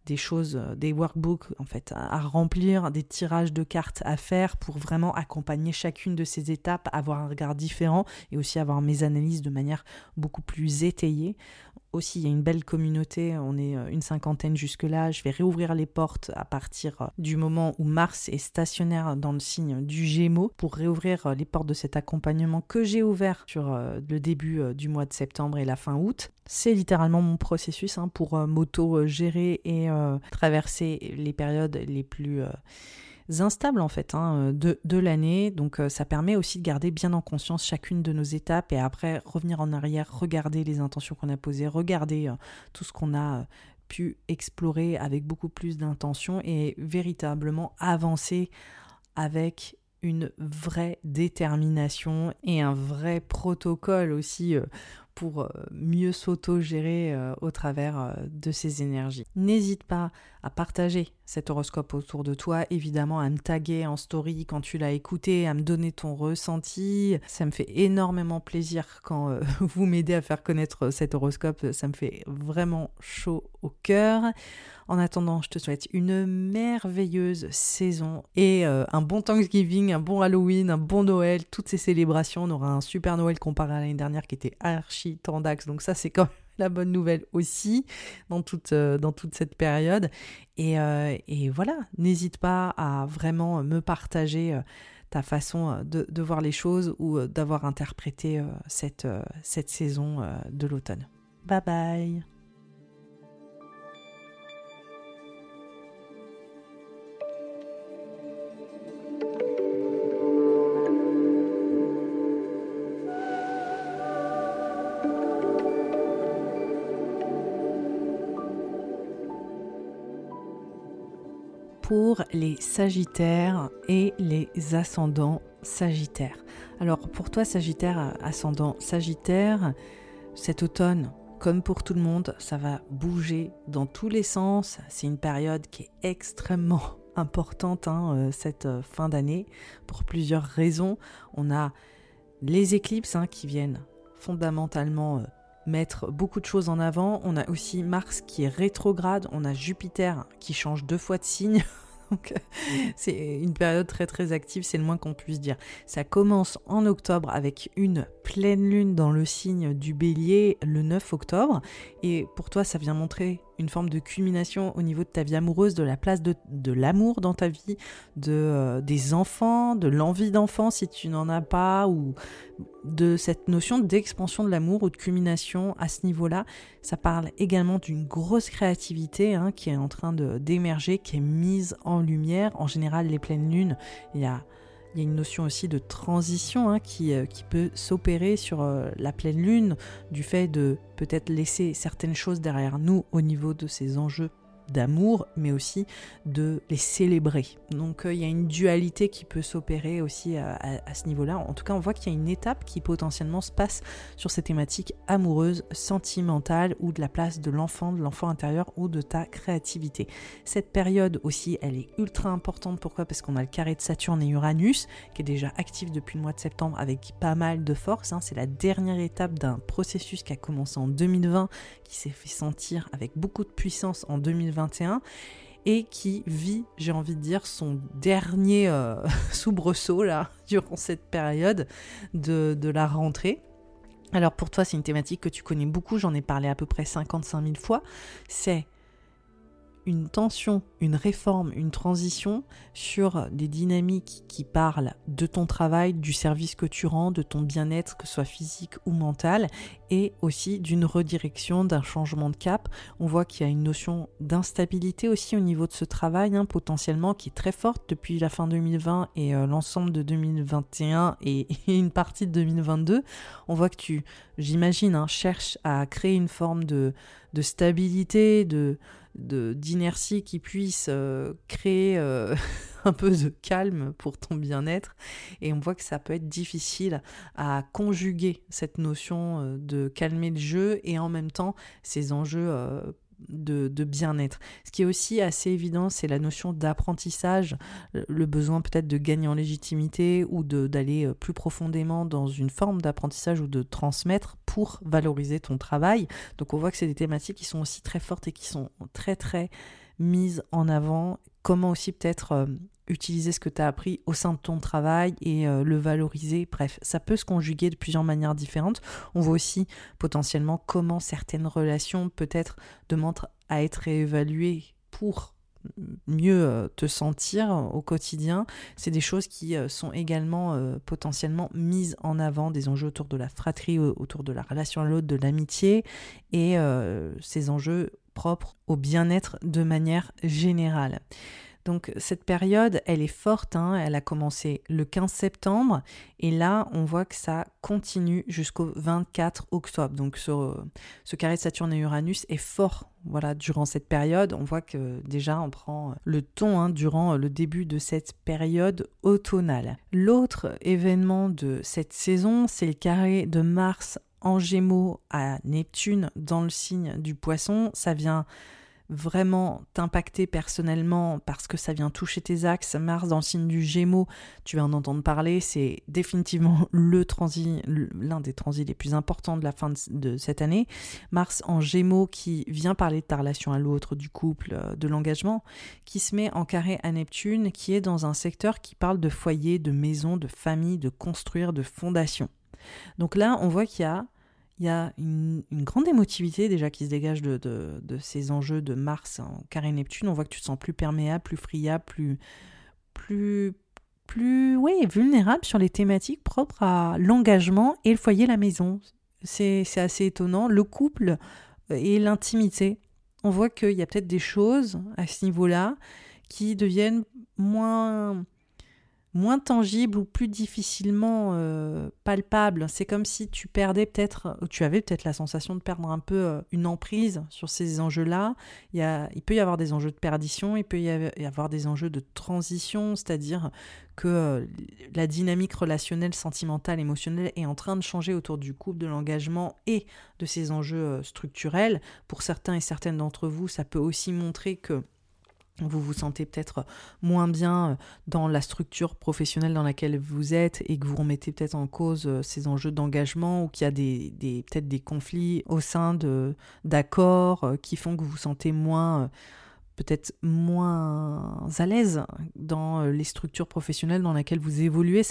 des choses, euh, des workbooks en fait à, remplir, des tirages de cartes à faire pour vraiment accompagner chacune de ces étapes, avoir un regard différent et aussi avoir mes analyses de manière beaucoup plus étayée aussi, il y a une belle communauté, on est euh, une cinquantaine jusque-là. Je vais réouvrir les portes à partir euh, du moment où Mars est stationnaire dans le signe du Gémeaux pour réouvrir euh, les portes de cet accompagnement que j'ai ouvert sur le début du mois de septembre et la fin août. C'est littéralement mon processus hein, pour m'auto-gérer et traverser les périodes les plus instables en fait hein, de, de l'année. Donc euh, ça permet aussi de garder bien en conscience chacune de nos étapes et après revenir en arrière, regarder les intentions qu'on a posées, regarder euh, tout ce qu'on a euh, pu explorer avec beaucoup plus d'intention et véritablement avancer avec une vraie détermination et un vrai protocole aussi pour mieux s'auto-gérer au travers de ces énergies. N'hésite pas à partager cet horoscope autour de toi, évidemment à me taguer en story quand tu l'as écouté, à me donner ton ressenti. Ça me fait énormément plaisir quand euh, vous m'aidez à faire connaître cet horoscope, ça me fait vraiment chaud au cœur. En attendant, je te souhaite une merveilleuse saison et euh, un bon Thanksgiving, un bon Halloween, un bon Noël, toutes ces célébrations. On aura un super Noël comparé à l'année dernière qui était archi tendax, donc ça c'est quand même bonne nouvelle aussi dans toute, euh, dans toute cette période. Et, euh, et voilà, n'hésite pas à vraiment me partager euh, ta façon de, de, voir les choses ou d'avoir interprété cette, cette saison de l'automne. Bye bye les Sagittaires et les ascendants Sagittaires. Alors pour toi Sagittaire, ascendant Sagittaire, cet automne, comme pour tout le monde, ça va bouger dans tous les sens. C'est une période qui est extrêmement importante hein, euh, cette euh, fin d'année pour plusieurs raisons. On a les éclipses hein, qui viennent fondamentalement euh, mettre beaucoup de choses en avant. On a aussi Mars qui est rétrograde, on a Jupiter qui change deux fois de signe. Donc c'est une période très très active, c'est le moins qu'on puisse dire. Ça commence en octobre avec une pleine lune dans le signe du bélier le 9 octobre. Et pour toi, ça vient montrer une forme de culmination au niveau de ta vie amoureuse, de la place de, l'amour dans ta vie, de, euh, des enfants, de l'envie d'enfant si tu n'en as pas, ou de cette notion d'expansion de l'amour ou de culmination à ce niveau-là. Ça parle également d'une grosse créativité hein, qui est en train d'émerger, qui est mise en lumière. En général, les pleines lunes, il y a il y a une notion aussi de transition hein, qui, euh, qui, peut s'opérer sur euh, la pleine lune, du fait de peut-être laisser certaines choses derrière nous au niveau de ces enjeux d'amour, mais aussi de les célébrer. Donc euh, il y a une dualité qui peut s'opérer aussi à, ce niveau-là. En tout cas, on voit qu'il y a une étape qui potentiellement se passe sur ces thématiques amoureuses, sentimentales, ou de la place de l'enfant, de l'enfant intérieur, ou de ta créativité. Cette période aussi, elle est ultra importante. Pourquoi? Parce qu'on a le carré de Saturne et Uranus, qui est déjà actif depuis le mois de septembre avec pas mal de force. Hein. C'est la dernière étape d'un processus qui a commencé en 2020, qui s'est fait sentir avec beaucoup de puissance en 2021 et qui vit, j'ai envie de dire, son dernier euh, soubresaut là, durant cette période de, de la rentrée. Alors pour toi, c'est une thématique que tu connais beaucoup, j'en ai parlé à peu près 55 000 fois. C'est une tension, une réforme, une transition sur des dynamiques qui parlent de ton travail, du service que tu rends, de ton bien-être, que ce soit physique ou mental, et aussi d'une redirection, d'un changement de cap. On voit qu'il y a une notion d'instabilité aussi au niveau de ce travail, hein, potentiellement, qui est très forte depuis la fin 2020 et euh, l'ensemble de 2021 et, une partie de 2022. On voit que tu, j'imagine, hein, cherches à créer une forme de, de stabilité, de d'inertie qui puisse euh, créer euh, un peu de calme pour ton bien-être. Et on voit que ça peut être difficile à conjuguer cette notion euh, de calmer le jeu et en même temps ces enjeux de, bien-être. Ce qui est aussi assez évident, c'est la notion d'apprentissage, le besoin peut-être de gagner en légitimité ou d'aller euh, plus profondément dans une forme d'apprentissage ou de transmettre pour valoriser ton travail. Donc on voit que c'est des thématiques qui sont aussi très fortes et qui sont très très mises en avant. Comment aussi peut-être euh, utiliser ce que tu as appris au sein de ton travail et euh, le valoriser. Bref, ça peut se conjuguer de plusieurs manières différentes. On voit aussi potentiellement comment certaines relations peut-être demandent à être réévaluées pour mieux euh, te sentir au quotidien. C'est des choses qui euh, sont également potentiellement mises en avant, des enjeux autour de la fratrie, autour de la relation à l'autre, de l'amitié, et ces enjeux propres au bien-être de manière générale. Donc cette période, elle est forte, hein. elle a commencé le 15 septembre et là on voit que ça continue jusqu'au 24 octobre. Donc ce, carré de Saturne et Uranus est fort voilà, durant cette période, on voit que déjà on prend le ton hein, durant le début de cette période automnale. L'autre événement de cette saison, c'est le carré de Mars en Gémeaux à Neptune dans le signe du Poisson. Ça vient vraiment t'impacter personnellement parce que ça vient toucher tes axes, Mars dans le signe du Gémeaux, tu vas en entendre parler, c'est définitivement le transit, l'un des transits les plus importants de la fin de, cette année. Mars en Gémeaux qui vient parler de ta relation à l'autre, du couple, euh, de l'engagement, qui se met en carré à Neptune, qui est dans un secteur qui parle de foyer, de maison, de famille, de construire, de fondation. Donc là, on voit qu'il y a il y a une, grande émotivité déjà qui se dégage de, ces enjeux de Mars en carré Neptune. On voit que tu te sens plus perméable, plus friable, plus, plus, plus vulnérable sur les thématiques propres à l'engagement et le foyer, la maison. C'est assez étonnant. Le couple et l'intimité. On voit qu'il y a peut-être des choses à ce niveau-là qui deviennent moins moins tangible ou plus difficilement euh, palpable. C'est comme si tu perdais peut-être, ou tu avais peut-être la sensation de perdre un peu euh, une emprise sur ces enjeux-là. Il, peut y avoir des enjeux de perdition, il peut y avoir des enjeux de transition, c'est-à-dire que euh, la dynamique relationnelle, sentimentale, émotionnelle est en train de changer autour du couple, de l'engagement et de ces enjeux structurels. Pour certains et certaines d'entre vous, ça peut aussi montrer que vous vous sentez peut-être moins bien euh, dans la structure professionnelle dans laquelle vous êtes et que vous remettez peut-être en cause euh, ces enjeux d'engagement ou qu'il y a des, peut-être des conflits au sein d'accords euh, qui font que vous vous sentez moins peut-être moins à l'aise dans les structures professionnelles dans lesquelles vous évoluez.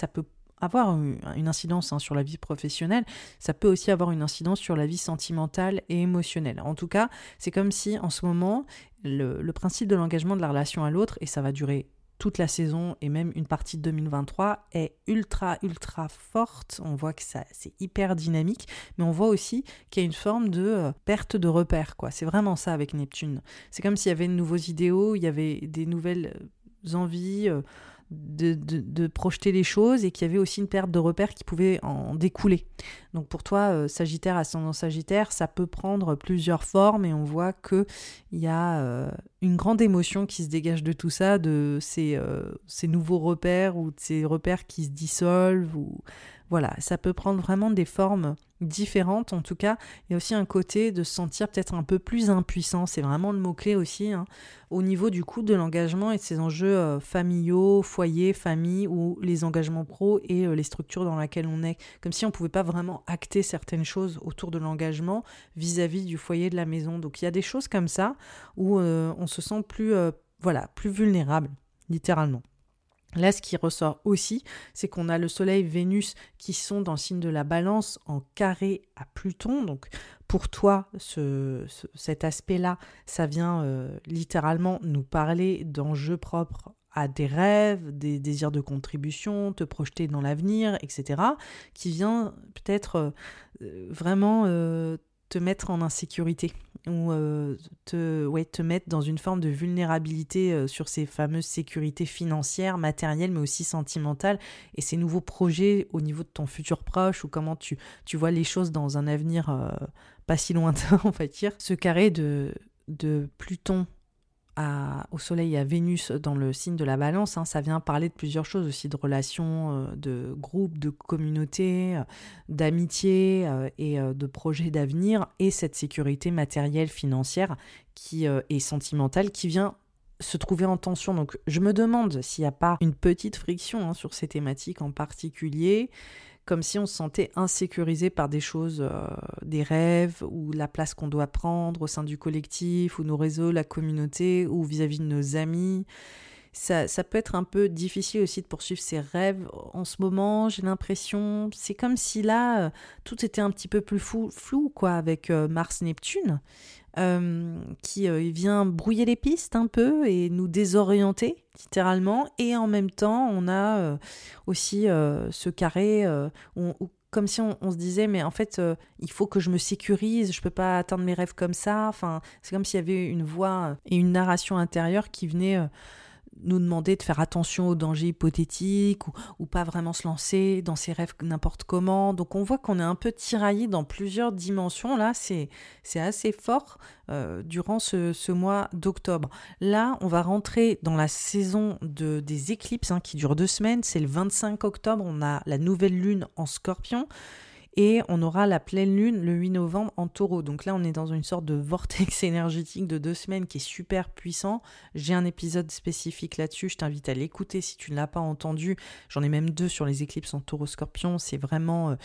Avoir une incidence hein, sur la vie professionnelle, ça peut aussi avoir une incidence sur la vie sentimentale et émotionnelle. En tout cas, c'est comme si en ce moment, le, principe de l'engagement de la relation à l'autre, et ça va durer toute la saison et même une partie de 2023 est ultra ultra forte. On voit que ça c'est hyper dynamique, mais on voit aussi qu'il y a une forme de euh, perte de repères quoi. C'est vraiment ça avec Neptune. C'est comme s'il y avait de nouveaux idéaux, il y avait des nouvelles euh, envies. Euh, de, projeter les choses et qu'il y avait aussi une perte de repères qui pouvait en découler. Donc pour toi, euh, Sagittaire, ascendant Sagittaire, ça peut prendre plusieurs formes et on voit qu'il y a euh, une grande émotion qui se dégage de tout ça, de ces, euh, ces nouveaux repères ou de ces repères qui se dissolvent ou voilà, ça peut prendre vraiment des formes différentes. En tout cas, il y a aussi un côté de se sentir peut-être un peu plus impuissant. C'est vraiment le mot-clé aussi. Hein, au niveau du coût de l'engagement et de ces enjeux euh, familiaux, foyer, famille, ou les engagements pro et euh, les structures dans lesquelles on est. Comme si on ne pouvait pas vraiment acter certaines choses autour de l'engagement vis-à-vis du foyer de la maison. Donc il y a des choses comme ça où euh, on se sent plus, voilà, plus vulnérable, littéralement. Là, ce qui ressort aussi, c'est qu'on a le Soleil, Vénus qui sont dans le signe de la balance en carré à Pluton. Donc, pour toi, ce, cet aspect-là, ça vient euh, littéralement nous parler d'enjeux propres à des rêves, des désirs de contribution, te projeter dans l'avenir, etc., qui vient peut-être euh, vraiment euh, te mettre en insécurité ou euh, te, ouais, te mettre dans une forme de vulnérabilité euh, sur ces fameuses sécurités financières, matérielles, mais aussi sentimentales, et ces nouveaux projets au niveau de ton futur proche, ou comment tu, tu vois les choses dans un avenir euh, pas si lointain, on va dire. Ce carré de, de Pluton au Soleil et à Vénus dans le signe de la balance, hein, ça vient parler de plusieurs choses aussi, de relations, euh, de groupes, de communautés, euh, d'amitié euh, et de projets d'avenir, et cette sécurité matérielle, financière qui est sentimentale, qui vient se trouver en tension. Donc je me demande s'il n'y a pas une petite friction hein, sur ces thématiques en particulier comme si on se sentait insécurisé par des choses, euh, des rêves, ou la place qu'on doit prendre au sein du collectif, ou nos réseaux, la communauté, ou vis-à-vis de nos amis. Ça, ça, peut être un peu difficile aussi de poursuivre ses rêves en ce moment, j'ai l'impression. C'est comme si là, euh, tout était un petit peu plus flou, flou quoi, avec euh, Mars-Neptune. Euh, qui euh, vient brouiller les pistes un peu et nous désorienter littéralement. Et en même temps, on a euh, aussi ce carré où, comme si on, se disait mais en fait il faut que je me sécurise je peux pas atteindre mes rêves comme ça enfin c'est comme s'il y avait une voix et une narration intérieure qui venait nous demander de faire attention aux dangers hypothétiques ou, pas vraiment se lancer dans ses rêves n'importe comment. Donc on voit qu'on est un peu tiraillé dans plusieurs dimensions. Là, c'est assez fort euh, durant ce, mois d'octobre. Là, on va rentrer dans la saison de, des éclipses hein, qui dure deux semaines. C'est le 25 octobre. On a la nouvelle lune en scorpion. Et on aura la pleine lune le 8 novembre en taureau. Donc là, on est dans une sorte de vortex énergétique de deux semaines qui est super puissant. J'ai un épisode spécifique là-dessus. Je t'invite à l'écouter si tu ne l'as pas entendu. J'en ai même deux sur les éclipses en taureau-scorpion. C'est vraiment euh,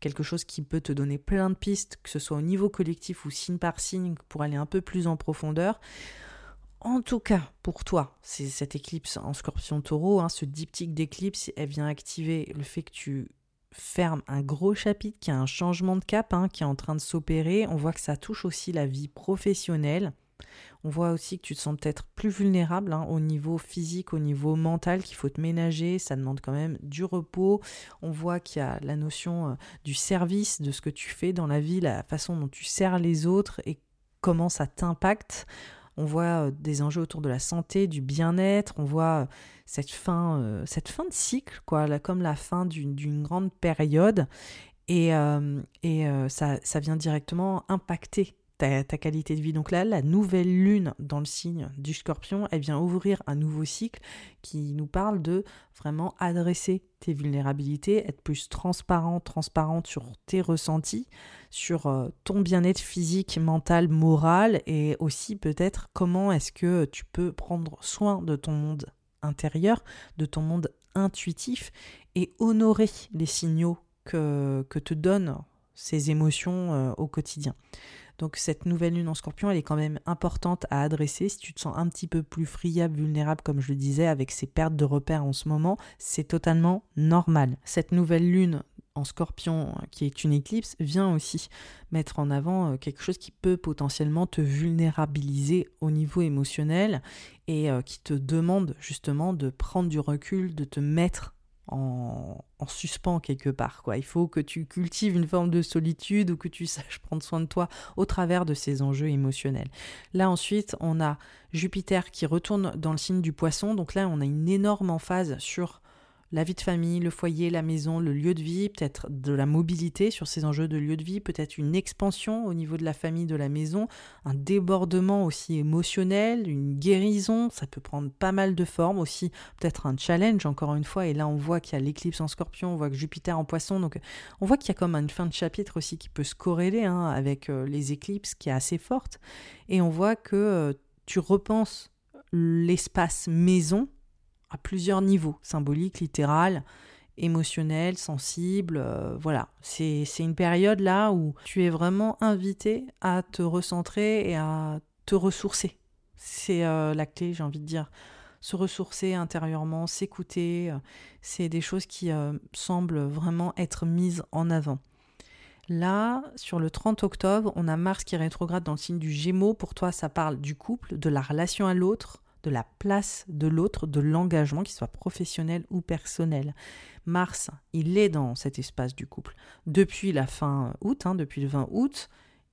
quelque chose qui peut te donner plein de pistes, que ce soit au niveau collectif ou signe par signe, pour aller un peu plus en profondeur. En tout cas, pour toi, c'est cette éclipse en scorpion taureau, hein, ce diptyque d'éclipse, elle vient activer le fait que tu ferme un gros chapitre qui a un changement de cap hein, qui est en train de s'opérer. On voit que ça touche aussi la vie professionnelle. On voit aussi que tu te sens peut-être plus vulnérable hein, au niveau physique, au niveau mental, qu'il faut te ménager, ça demande quand même du repos. On voit qu'il y a la notion euh, du service, de ce que tu fais dans la vie, la façon dont tu sers les autres et comment ça t'impacte. On voit euh, des enjeux autour de la santé, du bien-être, on voit euh, cette fin, euh, cette fin de cycle, quoi, comme la fin d'une grande période. Et, ça vient directement impacter ta, qualité de vie. Donc là, la nouvelle lune dans le signe du scorpion, elle vient ouvrir un nouveau cycle qui nous parle de vraiment adresser tes vulnérabilités, être plus transparent, transparente sur tes ressentis, sur euh, ton bien-être physique, mental, moral, et aussi peut-être comment est-ce que tu peux prendre soin de ton monde intérieur, de ton monde intuitif, et honorer les signaux que, te donnent ces émotions euh, au quotidien. Donc cette nouvelle lune en scorpion, elle est quand même importante à adresser. Si tu te sens un petit peu plus friable, vulnérable, comme je le disais, avec ces pertes de repères en ce moment, c'est totalement normal. Cette nouvelle lune en scorpion, qui est une éclipse, vient aussi mettre en avant euh, quelque chose qui peut potentiellement te vulnérabiliser au niveau émotionnel et euh, qui te demande justement de prendre du recul, de te mettre en, suspens quelque part. Quoi. Il faut que tu cultives une forme de solitude ou que tu saches prendre soin de toi au travers de ces enjeux émotionnels. Là ensuite, on a Jupiter qui retourne dans le signe du poisson. Donc là, on a une énorme emphase sur la vie de famille, le foyer, la maison, le lieu de vie, peut-être de la mobilité sur ces enjeux de lieu de vie, peut-être une expansion au niveau de la famille, de la maison, un débordement aussi émotionnel, une guérison, ça peut prendre pas mal de formes aussi, peut-être un challenge encore une fois, et là on voit qu'il y a l'éclipse en scorpion, on voit que Jupiter en poisson, donc on voit qu'il y a comme une fin de chapitre aussi qui peut se corréler hein, avec euh, les éclipses qui est assez forte, et on voit que euh, tu repenses l'espace maison à plusieurs niveaux, symbolique, littéral, émotionnel, sensible. Euh, voilà, c'est une période là où tu es vraiment invité à te recentrer et à te ressourcer. C'est euh, la clé, j'ai envie de dire. Se ressourcer intérieurement, s'écouter, euh, c'est des choses qui semblent vraiment être mises en avant. Là, sur le 30 octobre, on a Mars qui rétrograde dans le signe du Gémeaux. Pour toi, ça parle du couple, de la relation à l'autre, de la place de l'autre, de l'engagement, qu'il soit professionnel ou personnel. Mars, il est dans cet espace du couple. Depuis la fin août, hein, depuis le 20 août,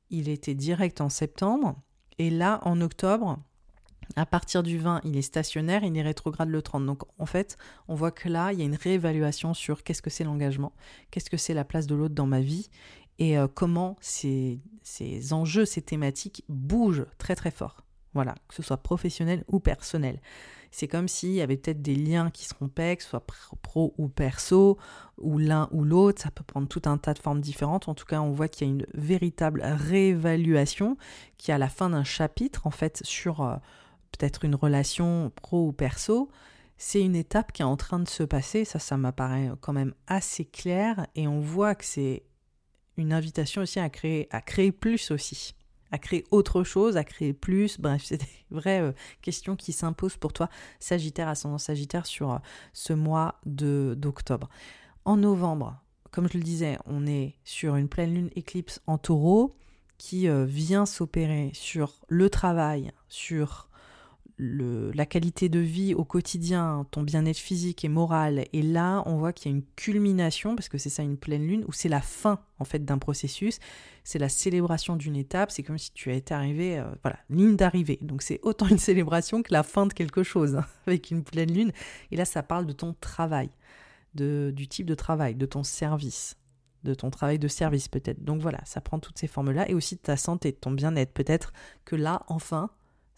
il était direct en septembre. Et là, en octobre, à partir du 20, il est stationnaire, il est rétrograde le 30. Donc en fait, on voit que là, il y a une réévaluation sur qu'est-ce que c'est l'engagement, qu'est-ce que c'est la place de l'autre dans ma vie et euh, comment ces, ces enjeux, ces thématiques bougent très très fort. Voilà, que ce soit professionnel ou personnel. C'est comme s'il y avait peut-être des liens qui se rompaient, que ce soit pro ou perso, ou l'un ou l'autre. Ça peut prendre tout un tas de formes différentes. En tout cas, on voit qu'il y a une véritable réévaluation qui, à la fin d'un chapitre, en fait, sur euh, peut-être une relation pro ou perso, c'est une étape qui est en train de se passer. Ça, ça m'apparaît quand même assez clair. Et on voit que c'est une invitation aussi à créer, à créer plus aussi à créer autre chose, à créer plus. Bref, c'est des vraies euh, questions qui s'imposent pour toi, Sagittaire, ascendant Sagittaire, sur euh, ce mois d'octobre. En novembre, comme je le disais, on est sur une pleine lune éclipse en taureau qui euh, vient s'opérer sur le travail, sur la qualité de vie au quotidien, ton bien-être physique et moral. Et là, on voit qu'il y a une culmination, parce que c'est ça une pleine lune, où c'est la fin en fait d'un processus, c'est la célébration d'une étape, c'est comme si tu été arrivé, euh, voilà, ligne d'arrivée. Donc c'est autant une célébration que la fin de quelque chose, hein, avec une pleine lune. Et là, ça parle de ton travail, de, du type de travail, de ton service de ton travail de service peut-être. Donc voilà, ça prend toutes ces formes-là et aussi de ta santé, de ton bien-être. Peut-être que là, enfin,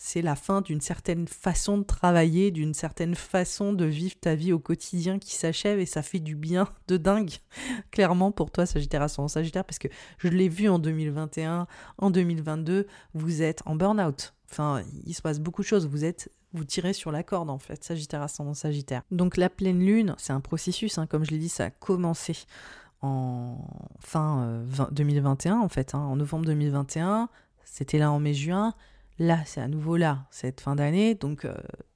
c'est la fin d'une certaine façon de travailler, d'une certaine façon de vivre ta vie au quotidien qui s'achève et ça fait du bien de dingue, clairement pour toi Sagittaire ascendant Sagittaire, parce que je l'ai vu en 2021, en 2022, vous êtes en burn-out. Enfin, il se passe beaucoup de choses, vous êtes vous tirez sur la corde en fait, Sagittaire ascendant Sagittaire. Donc la pleine lune, c'est un processus, hein, comme je l'ai dit, ça a commencé en fin 2021 euh, en fait, hein, en novembre 2021, c'était là en mai-juin, Là, c'est à nouveau là, cette fin d'année. Donc, euh,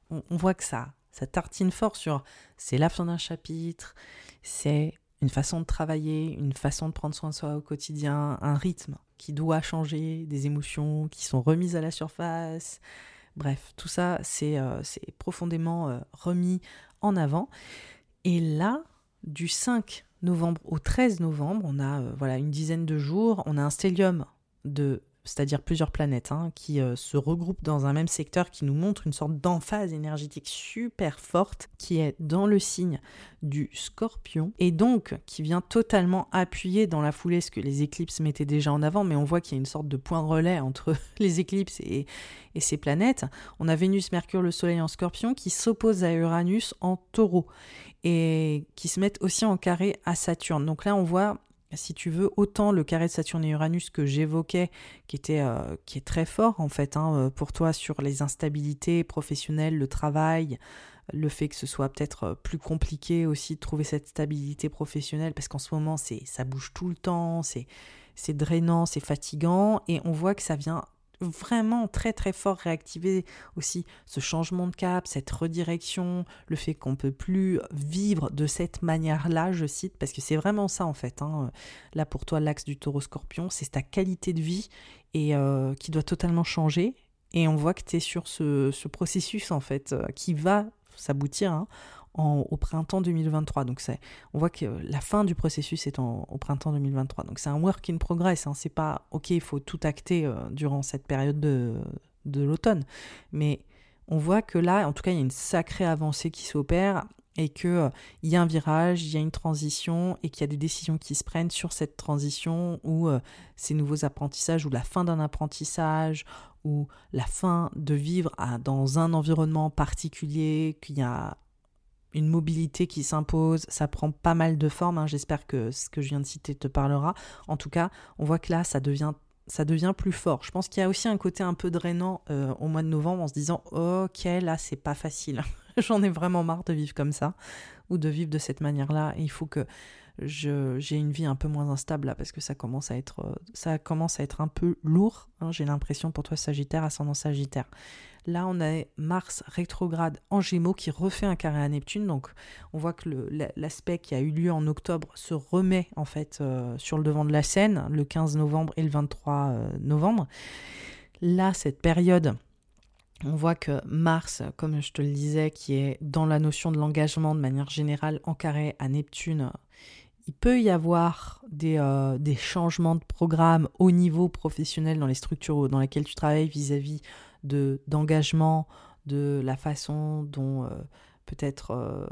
on, voit que ça, ça tartine fort sur c'est la fin d'un chapitre, c'est une façon de travailler, une façon de prendre soin de soi au quotidien, un rythme qui doit changer, des émotions qui sont remises à la surface. Bref, tout ça, c'est euh, profondément euh, remis en avant. Et là, du 5 novembre au 13 novembre, on a voilà une dizaine de jours, on a un stellium de c'est-à-dire plusieurs planètes, hein, qui euh, se regroupent dans un même secteur, qui nous montre une sorte d'emphase énergétique super forte, qui est dans le signe du scorpion, et donc qui vient totalement appuyer dans la foulée ce que les éclipses mettaient déjà en avant, mais on voit qu'il y a une sorte de point relais entre les éclipses et, et ces planètes. On a Vénus, Mercure, le Soleil en scorpion, qui s'oppose à Uranus en taureau, et qui se mettent aussi en carré à Saturne. Donc là, on voit si tu veux, autant le carré de Saturne et Uranus que j'évoquais, qui, était, euh, est très fort en fait hein, euh, pour toi sur les instabilités professionnelles, le travail, le fait que ce soit peut-être plus compliqué aussi de trouver cette stabilité professionnelle parce qu'en ce moment c'est ça bouge tout le temps, c'est c'est drainant, c'est fatigant et on voit que ça vient vraiment très très fort réactiver aussi ce changement de cap, cette redirection, le fait qu'on peut plus vivre de cette manière-là, je cite, parce que c'est vraiment ça en fait. Hein. Là pour toi, l'axe du taureau scorpion, c'est ta qualité de vie et euh, qui doit totalement changer. Et on voit que tu es sur ce, processus en fait euh, qui va s'aboutir hein, au printemps 2023. Donc on voit que la fin du processus est au printemps 2023. Donc c'est un work in progress. Hein. C'est pas ok, il faut tout acter euh, durant cette période de, de l'automne. Mais on voit que là, en tout cas, il y a une sacrée avancée qui s'opère et qu'il euh, y a un virage, il y a une transition et qu'il y a des décisions qui se prennent sur cette transition ou euh, ces nouveaux apprentissages ou la fin d'un apprentissage ou la fin de vivre dans un environnement particulier, qu'il y a une mobilité qui s'impose, ça prend pas mal de formes, hein. j'espère que ce que je viens de citer te parlera. En tout cas, on voit que là, ça devient, ça devient plus fort. Je pense qu'il y a aussi un côté un peu drainant euh, au mois de novembre en se disant, ok, là, c'est pas facile. J'en ai vraiment marre de vivre comme ça, ou de vivre de cette manière-là. Il faut que j'ai une vie un peu moins instable là, parce que ça commence à être, ça commence à être un peu lourd. Hein. j'ai l'impression pour toi, Sagittaire, ascendant Sagittaire. Là, on a Mars rétrograde en Gémeaux qui refait un carré à Neptune. Donc, on voit que l'aspect qui a eu lieu en octobre se remet en fait euh, sur le devant de la scène le 15 novembre et le 23 euh, novembre. Là, cette période, on voit que Mars, comme je te le disais, qui est dans la notion de l'engagement de manière générale en carré à Neptune, il peut y avoir des, euh, des, changements de programme au niveau professionnel dans les structures dans lesquelles tu travailles vis-à-vis de d'engagement, de la façon dont euh, peut-être euh,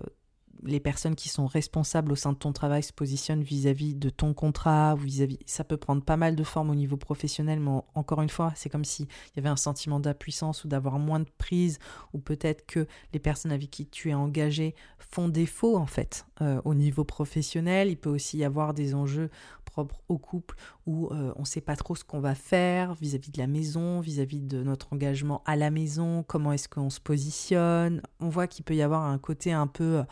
les personnes qui sont responsables au sein de ton travail se positionnent vis-à-vis de ton contrat, vis-à-vis, ça peut prendre pas mal de formes au niveau professionnel, mais encore une fois, c'est comme s'il y avait un sentiment d'impuissance ou d'avoir moins de prise, ou peut-être que les personnes avec qui tu es engagé font défaut en fait euh, au niveau professionnel. Il peut aussi y avoir des enjeux propres au couple où euh, on ne sait pas trop ce qu'on va faire vis-à-vis de la maison, vis-à-vis de notre engagement à la maison, comment est-ce qu'on se positionne. On voit qu'il peut y avoir un côté un peu euh,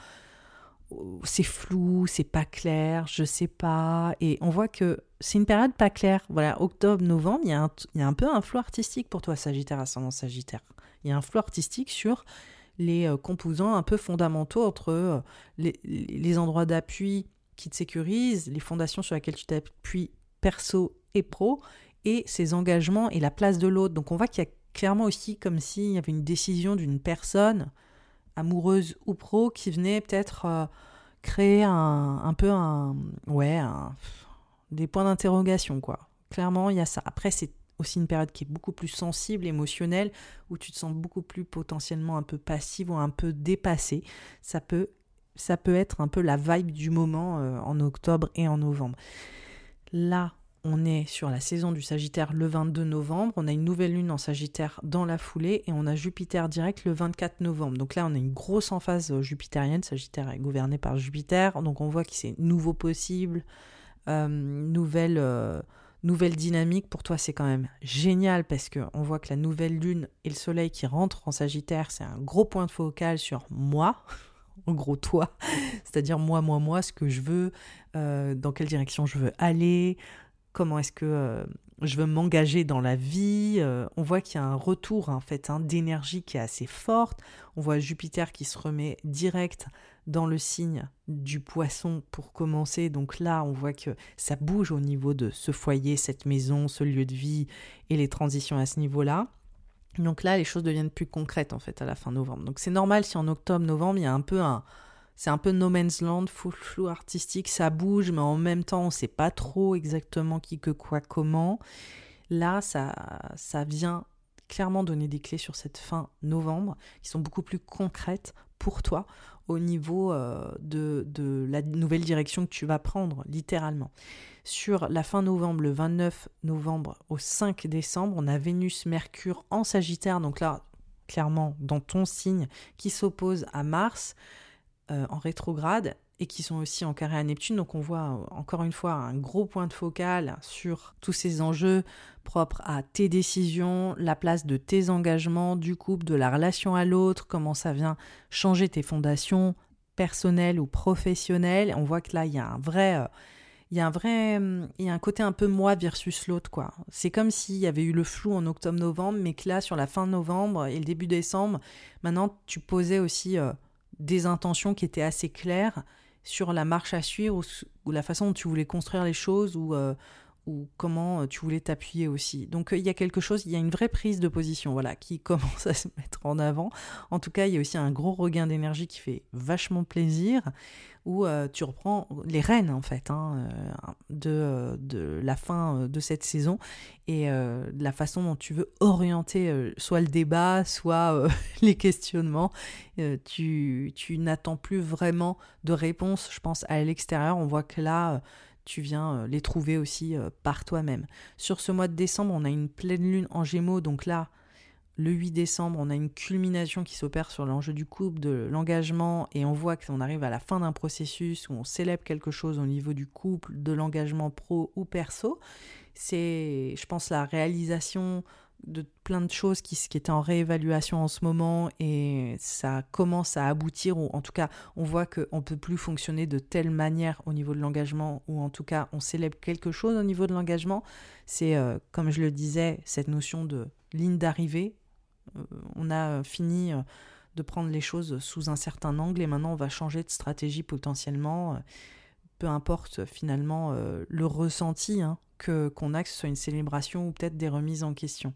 c'est flou, c'est pas clair, je sais pas. Et on voit que c'est une période pas claire. Voilà, octobre, novembre, il y, a un, y a un peu un flou artistique pour toi, Sagittaire, ascendant Sagittaire. Il y a un flou artistique sur les euh, composants un peu fondamentaux entre les, les endroits d'appui qui te sécurise, les fondations sur lesquelles tu t'appuies perso et pro, et ses engagements et la place de l'autre. Donc on voit qu'il y a clairement aussi comme s'il y avait une décision d'une personne, amoureuse ou pro, qui venait peut-être euh, créer un, un, peu un... Ouais, des points d'interrogation, quoi. Clairement, il y a ça. Après, c'est aussi une période qui est beaucoup plus sensible, émotionnelle, où tu te sens beaucoup plus potentiellement un peu passive ou un peu dépassée. Ça peut ça peut être un peu la vibe du moment euh, en octobre et en novembre. Là, on est sur la saison du Sagittaire le 22 novembre, on a une nouvelle lune en Sagittaire dans la foulée et on a Jupiter direct le 24 novembre. Donc là, on a une grosse emphase euh, jupitérienne, Sagittaire est gouverné par Jupiter, donc on voit que c'est nouveau possible, euh, nouvelle, nouvelle dynamique. Pour toi, c'est quand même génial parce qu'on voit que la nouvelle lune et le soleil qui rentrent en Sagittaire, c'est un gros point de focal sur moi, en gros toi, c'est-à-dire moi, moi, moi, ce que je veux, euh, dans quelle direction je veux aller, comment est-ce que euh, je veux m'engager dans la vie. Euh, on voit qu'il y a un retour en fait hein, d'énergie qui est assez forte. On voit Jupiter qui se remet direct dans le signe du poisson pour commencer. Donc là, on voit que ça bouge au niveau de ce foyer, cette maison, ce lieu de vie et les transitions à ce niveau-là. Donc là, les choses deviennent plus concrètes en fait à la fin novembre. Donc c'est normal si en octobre, novembre, il y a un peu un, c'est un peu no man's land, full flou artistique, ça bouge, mais en même temps, on ne sait pas trop exactement qui, que, quoi, comment. Là, ça, ça vient clairement donner des clés sur cette fin novembre qui sont beaucoup plus concrètes pour toi au niveau euh, de, de la nouvelle direction que tu vas prendre, littéralement. Sur la fin novembre, le 29 novembre au 5 décembre, on a Vénus-Mercure en Sagittaire, donc là, clairement, dans ton signe, qui s'oppose à Mars euh, en rétrograde. et qui sont aussi en carré à Neptune. Donc on voit encore une fois un gros point de focal sur tous ces enjeux propres à tes décisions, la place de tes engagements, du couple, de la relation à l'autre, comment ça vient changer tes fondations personnelles ou professionnelles. On voit que là, il y a un vrai... Euh, il y a un vrai il y a un côté un peu moi versus l'autre quoi. C'est comme s'il y avait eu le flou en octobre-novembre mais que là sur la fin novembre et le début décembre, maintenant tu posais aussi euh, des intentions qui étaient assez claires sur la marche à suivre ou, la façon dont tu voulais construire les choses ou, euh, ou comment euh, tu voulais t'appuyer aussi. Donc euh, il y a quelque chose, il y a une vraie prise de position voilà, qui commence à se mettre en avant. En tout cas, il y a aussi un gros regain d'énergie qui fait vachement plaisir, où euh, tu reprends les rênes en fait hein, de, de, la fin de cette saison et de la façon dont tu veux orienter soit le débat, soit les questionnements. tu n'attends plus vraiment de réponse, je pense, à l'extérieur. On voit que là tu viens euh, les trouver aussi euh, par toi-même. Sur ce mois de décembre, on a une pleine lune en gémeaux, donc là, le 8 décembre, on a une culmination qui s'opère sur l'enjeu du couple, de l'engagement, et on voit qu'on arrive à la fin d'un processus où on célèbre quelque chose au niveau du couple, de l'engagement pro ou perso. C'est, je pense, la réalisation de plein de choses qui, qui étaient en réévaluation en ce moment et ça commence à aboutir ou en tout cas on voit qu'on ne peut plus fonctionner de telle manière au niveau de l'engagement ou en tout cas on célèbre quelque chose au niveau de l'engagement c'est euh, comme je le disais cette notion de ligne d'arrivée on a fini euh, de prendre les choses sous un certain angle et maintenant on va changer de stratégie potentiellement peu importe finalement le ressenti hein, que qu'on a, que ce soit une célébration ou peut-être des remises en question.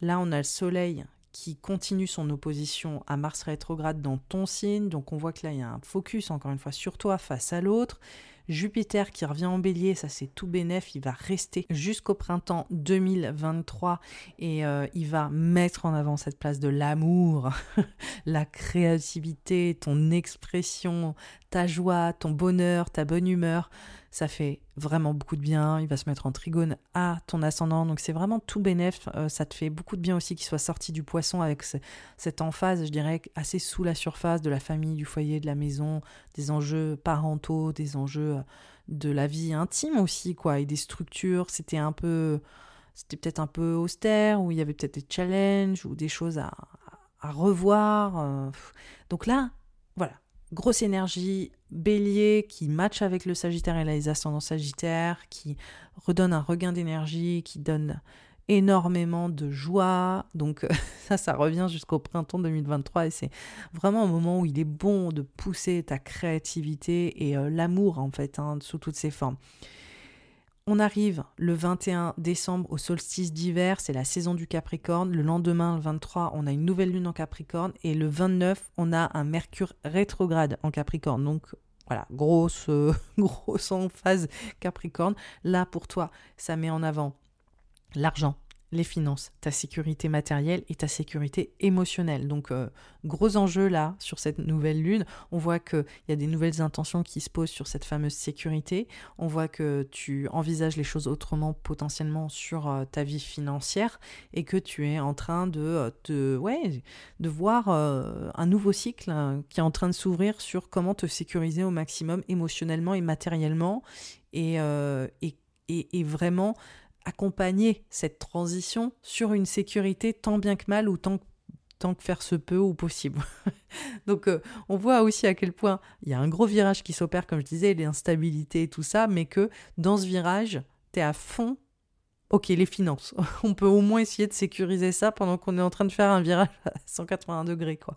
Là, on a le Soleil qui continue son opposition à Mars rétrograde dans ton signe, donc on voit que là, il y a un focus, encore une fois, sur toi face à l'autre. Jupiter qui revient en bélier, ça c'est tout bénef, il va rester jusqu'au printemps 2023 et euh, il va mettre en avant cette place de l'amour, la créativité, ton expression, ta joie, ton bonheur, ta bonne humeur ça fait vraiment beaucoup de bien. Il va se mettre en trigone à ton ascendant, donc c'est vraiment tout bénéf. Euh, ça te fait beaucoup de bien aussi qu'il soit sorti du poisson avec cette emphase, je dirais, assez sous la surface de la famille, du foyer, de la maison, des enjeux parentaux, des enjeux euh, de la vie intime aussi, quoi, et des structures. C'était un peu, c'était peut-être un peu austère, où il y avait peut-être des challenges ou des choses à, revoir. Euh. Donc là, voilà, grosse énergie, bélier qui match avec le sagittaire et les ascendants sagittaires, qui redonne un regain d'énergie, qui donne énormément de joie. Donc ça, ça revient jusqu'au printemps 2023 et c'est vraiment un moment où il est bon de pousser ta créativité et euh, l'amour en fait, hein, sous toutes ses formes. On arrive le 21 décembre au solstice d'hiver, c'est la saison du Capricorne. Le lendemain, le 23, on a une nouvelle lune en Capricorne. Et le 29, on a un Mercure rétrograde en Capricorne. Donc voilà, grosse, grosse phase Capricorne. Là, pour toi, ça met en avant l'argent, les finances, ta sécurité matérielle et ta sécurité émotionnelle. Donc, euh, gros enjeu là sur cette nouvelle lune. On voit qu'il y a des nouvelles intentions qui se posent sur cette fameuse sécurité. On voit que tu envisages les choses autrement potentiellement sur euh, ta vie financière et que tu es en train de, de, ouais, de voir euh, un nouveau cycle hein, qui est en train de s'ouvrir sur comment te sécuriser au maximum émotionnellement et matériellement et, et, et vraiment accompagner cette transition sur une sécurité tant bien que mal ou tant, tant que faire se peut ou possible. Donc euh, on voit aussi à quel point il y a un gros virage qui s'opère, comme je disais, l'instabilité et tout ça, mais que dans ce virage, tu es à fond. Ok, les finances. On peut au moins essayer de sécuriser ça pendant qu'on est en train de faire un virage à 180 degrés. Quoi.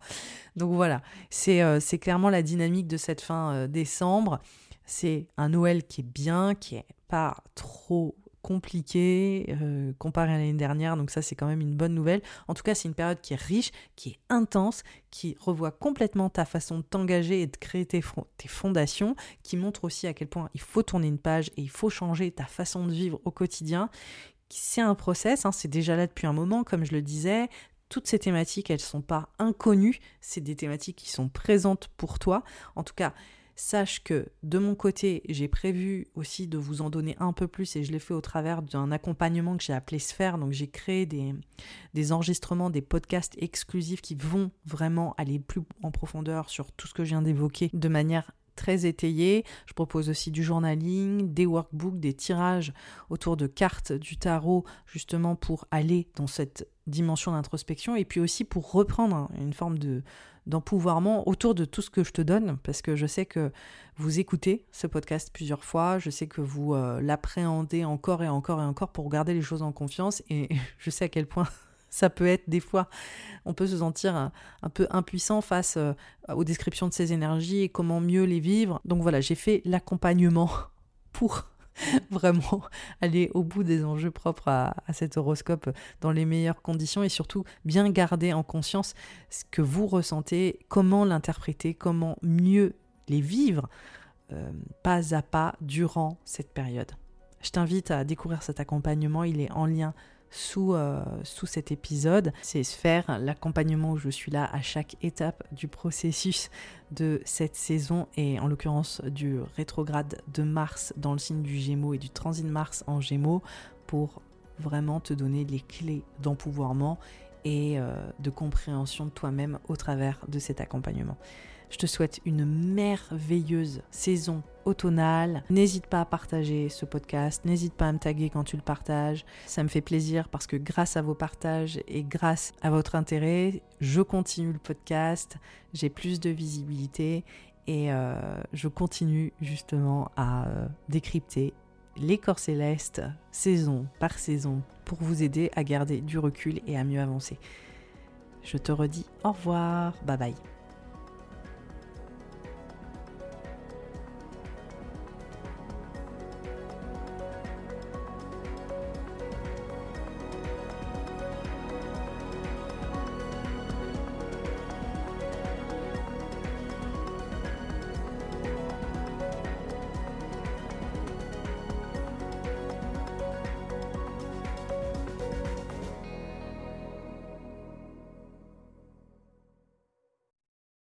Donc voilà, c'est euh, c'est clairement la dynamique de cette fin euh, décembre. C'est un Noël qui est bien, qui est pas trop compliqué euh, comparé à l'année dernière, donc ça c'est quand même une bonne nouvelle. En tout cas, c'est une période qui est riche, qui est intense, qui revoit complètement ta façon de t'engager et de créer tes, fondations, qui montre aussi à quel point il faut tourner une page et il faut changer ta façon de vivre au quotidien. C'est un process, hein, c'est déjà là depuis un moment, comme je le disais, toutes ces thématiques, elles ne sont pas inconnues, c'est des thématiques qui sont présentes pour toi. En tout cas, Sache que de mon côté, j'ai prévu aussi de vous en donner un peu plus et je l'ai fait au travers d'un accompagnement que j'ai appelé Sphère. Donc j'ai créé des, enregistrements, des podcasts exclusifs qui vont vraiment aller plus en profondeur sur tout ce que je viens d'évoquer de manière très étayé. Je propose aussi du journaling, des workbooks, des tirages autour de cartes du tarot, justement pour aller dans cette dimension d'introspection et puis aussi pour reprendre une forme de d'empouvoirment autour de tout ce que je te donne, parce que je sais que vous écoutez ce podcast plusieurs fois, je sais que vous euh, l'appréhendez encore et encore et encore pour garder les choses en confiance, et je sais à quel point ça peut être des fois, on peut se sentir un, peu impuissant face euh, aux descriptions de ces énergies et comment mieux les vivre. Donc voilà, j'ai fait l'accompagnement pour vraiment aller au bout des enjeux propres à, cet horoscope dans les meilleures conditions et surtout bien garder en conscience ce que vous ressentez, comment l'interpréter, comment mieux les vivre euh, pas à pas durant cette période. Je t'invite à découvrir cet accompagnement, il est en lien sous, euh, sous cet épisode, c'est faire l'accompagnement où je suis là à chaque étape du processus de cette saison et en l'occurrence du rétrograde de Mars dans le signe du Gémeaux et du transit de Mars en Gémeaux pour vraiment te donner les clés d'empouvoirment et euh, de compréhension de toi-même au travers de cet accompagnement. Je te souhaite une merveilleuse saison automnale. N'hésite pas à partager ce podcast, n'hésite pas à me taguer quand tu le partages. Ça me fait plaisir parce que grâce à vos partages et grâce à votre intérêt, je continue le podcast, j'ai plus de visibilité et euh, je continue justement à euh, décrypter les corps célestes saison par saison pour vous aider à garder du recul et à mieux avancer. Je te redis au revoir, bye bye.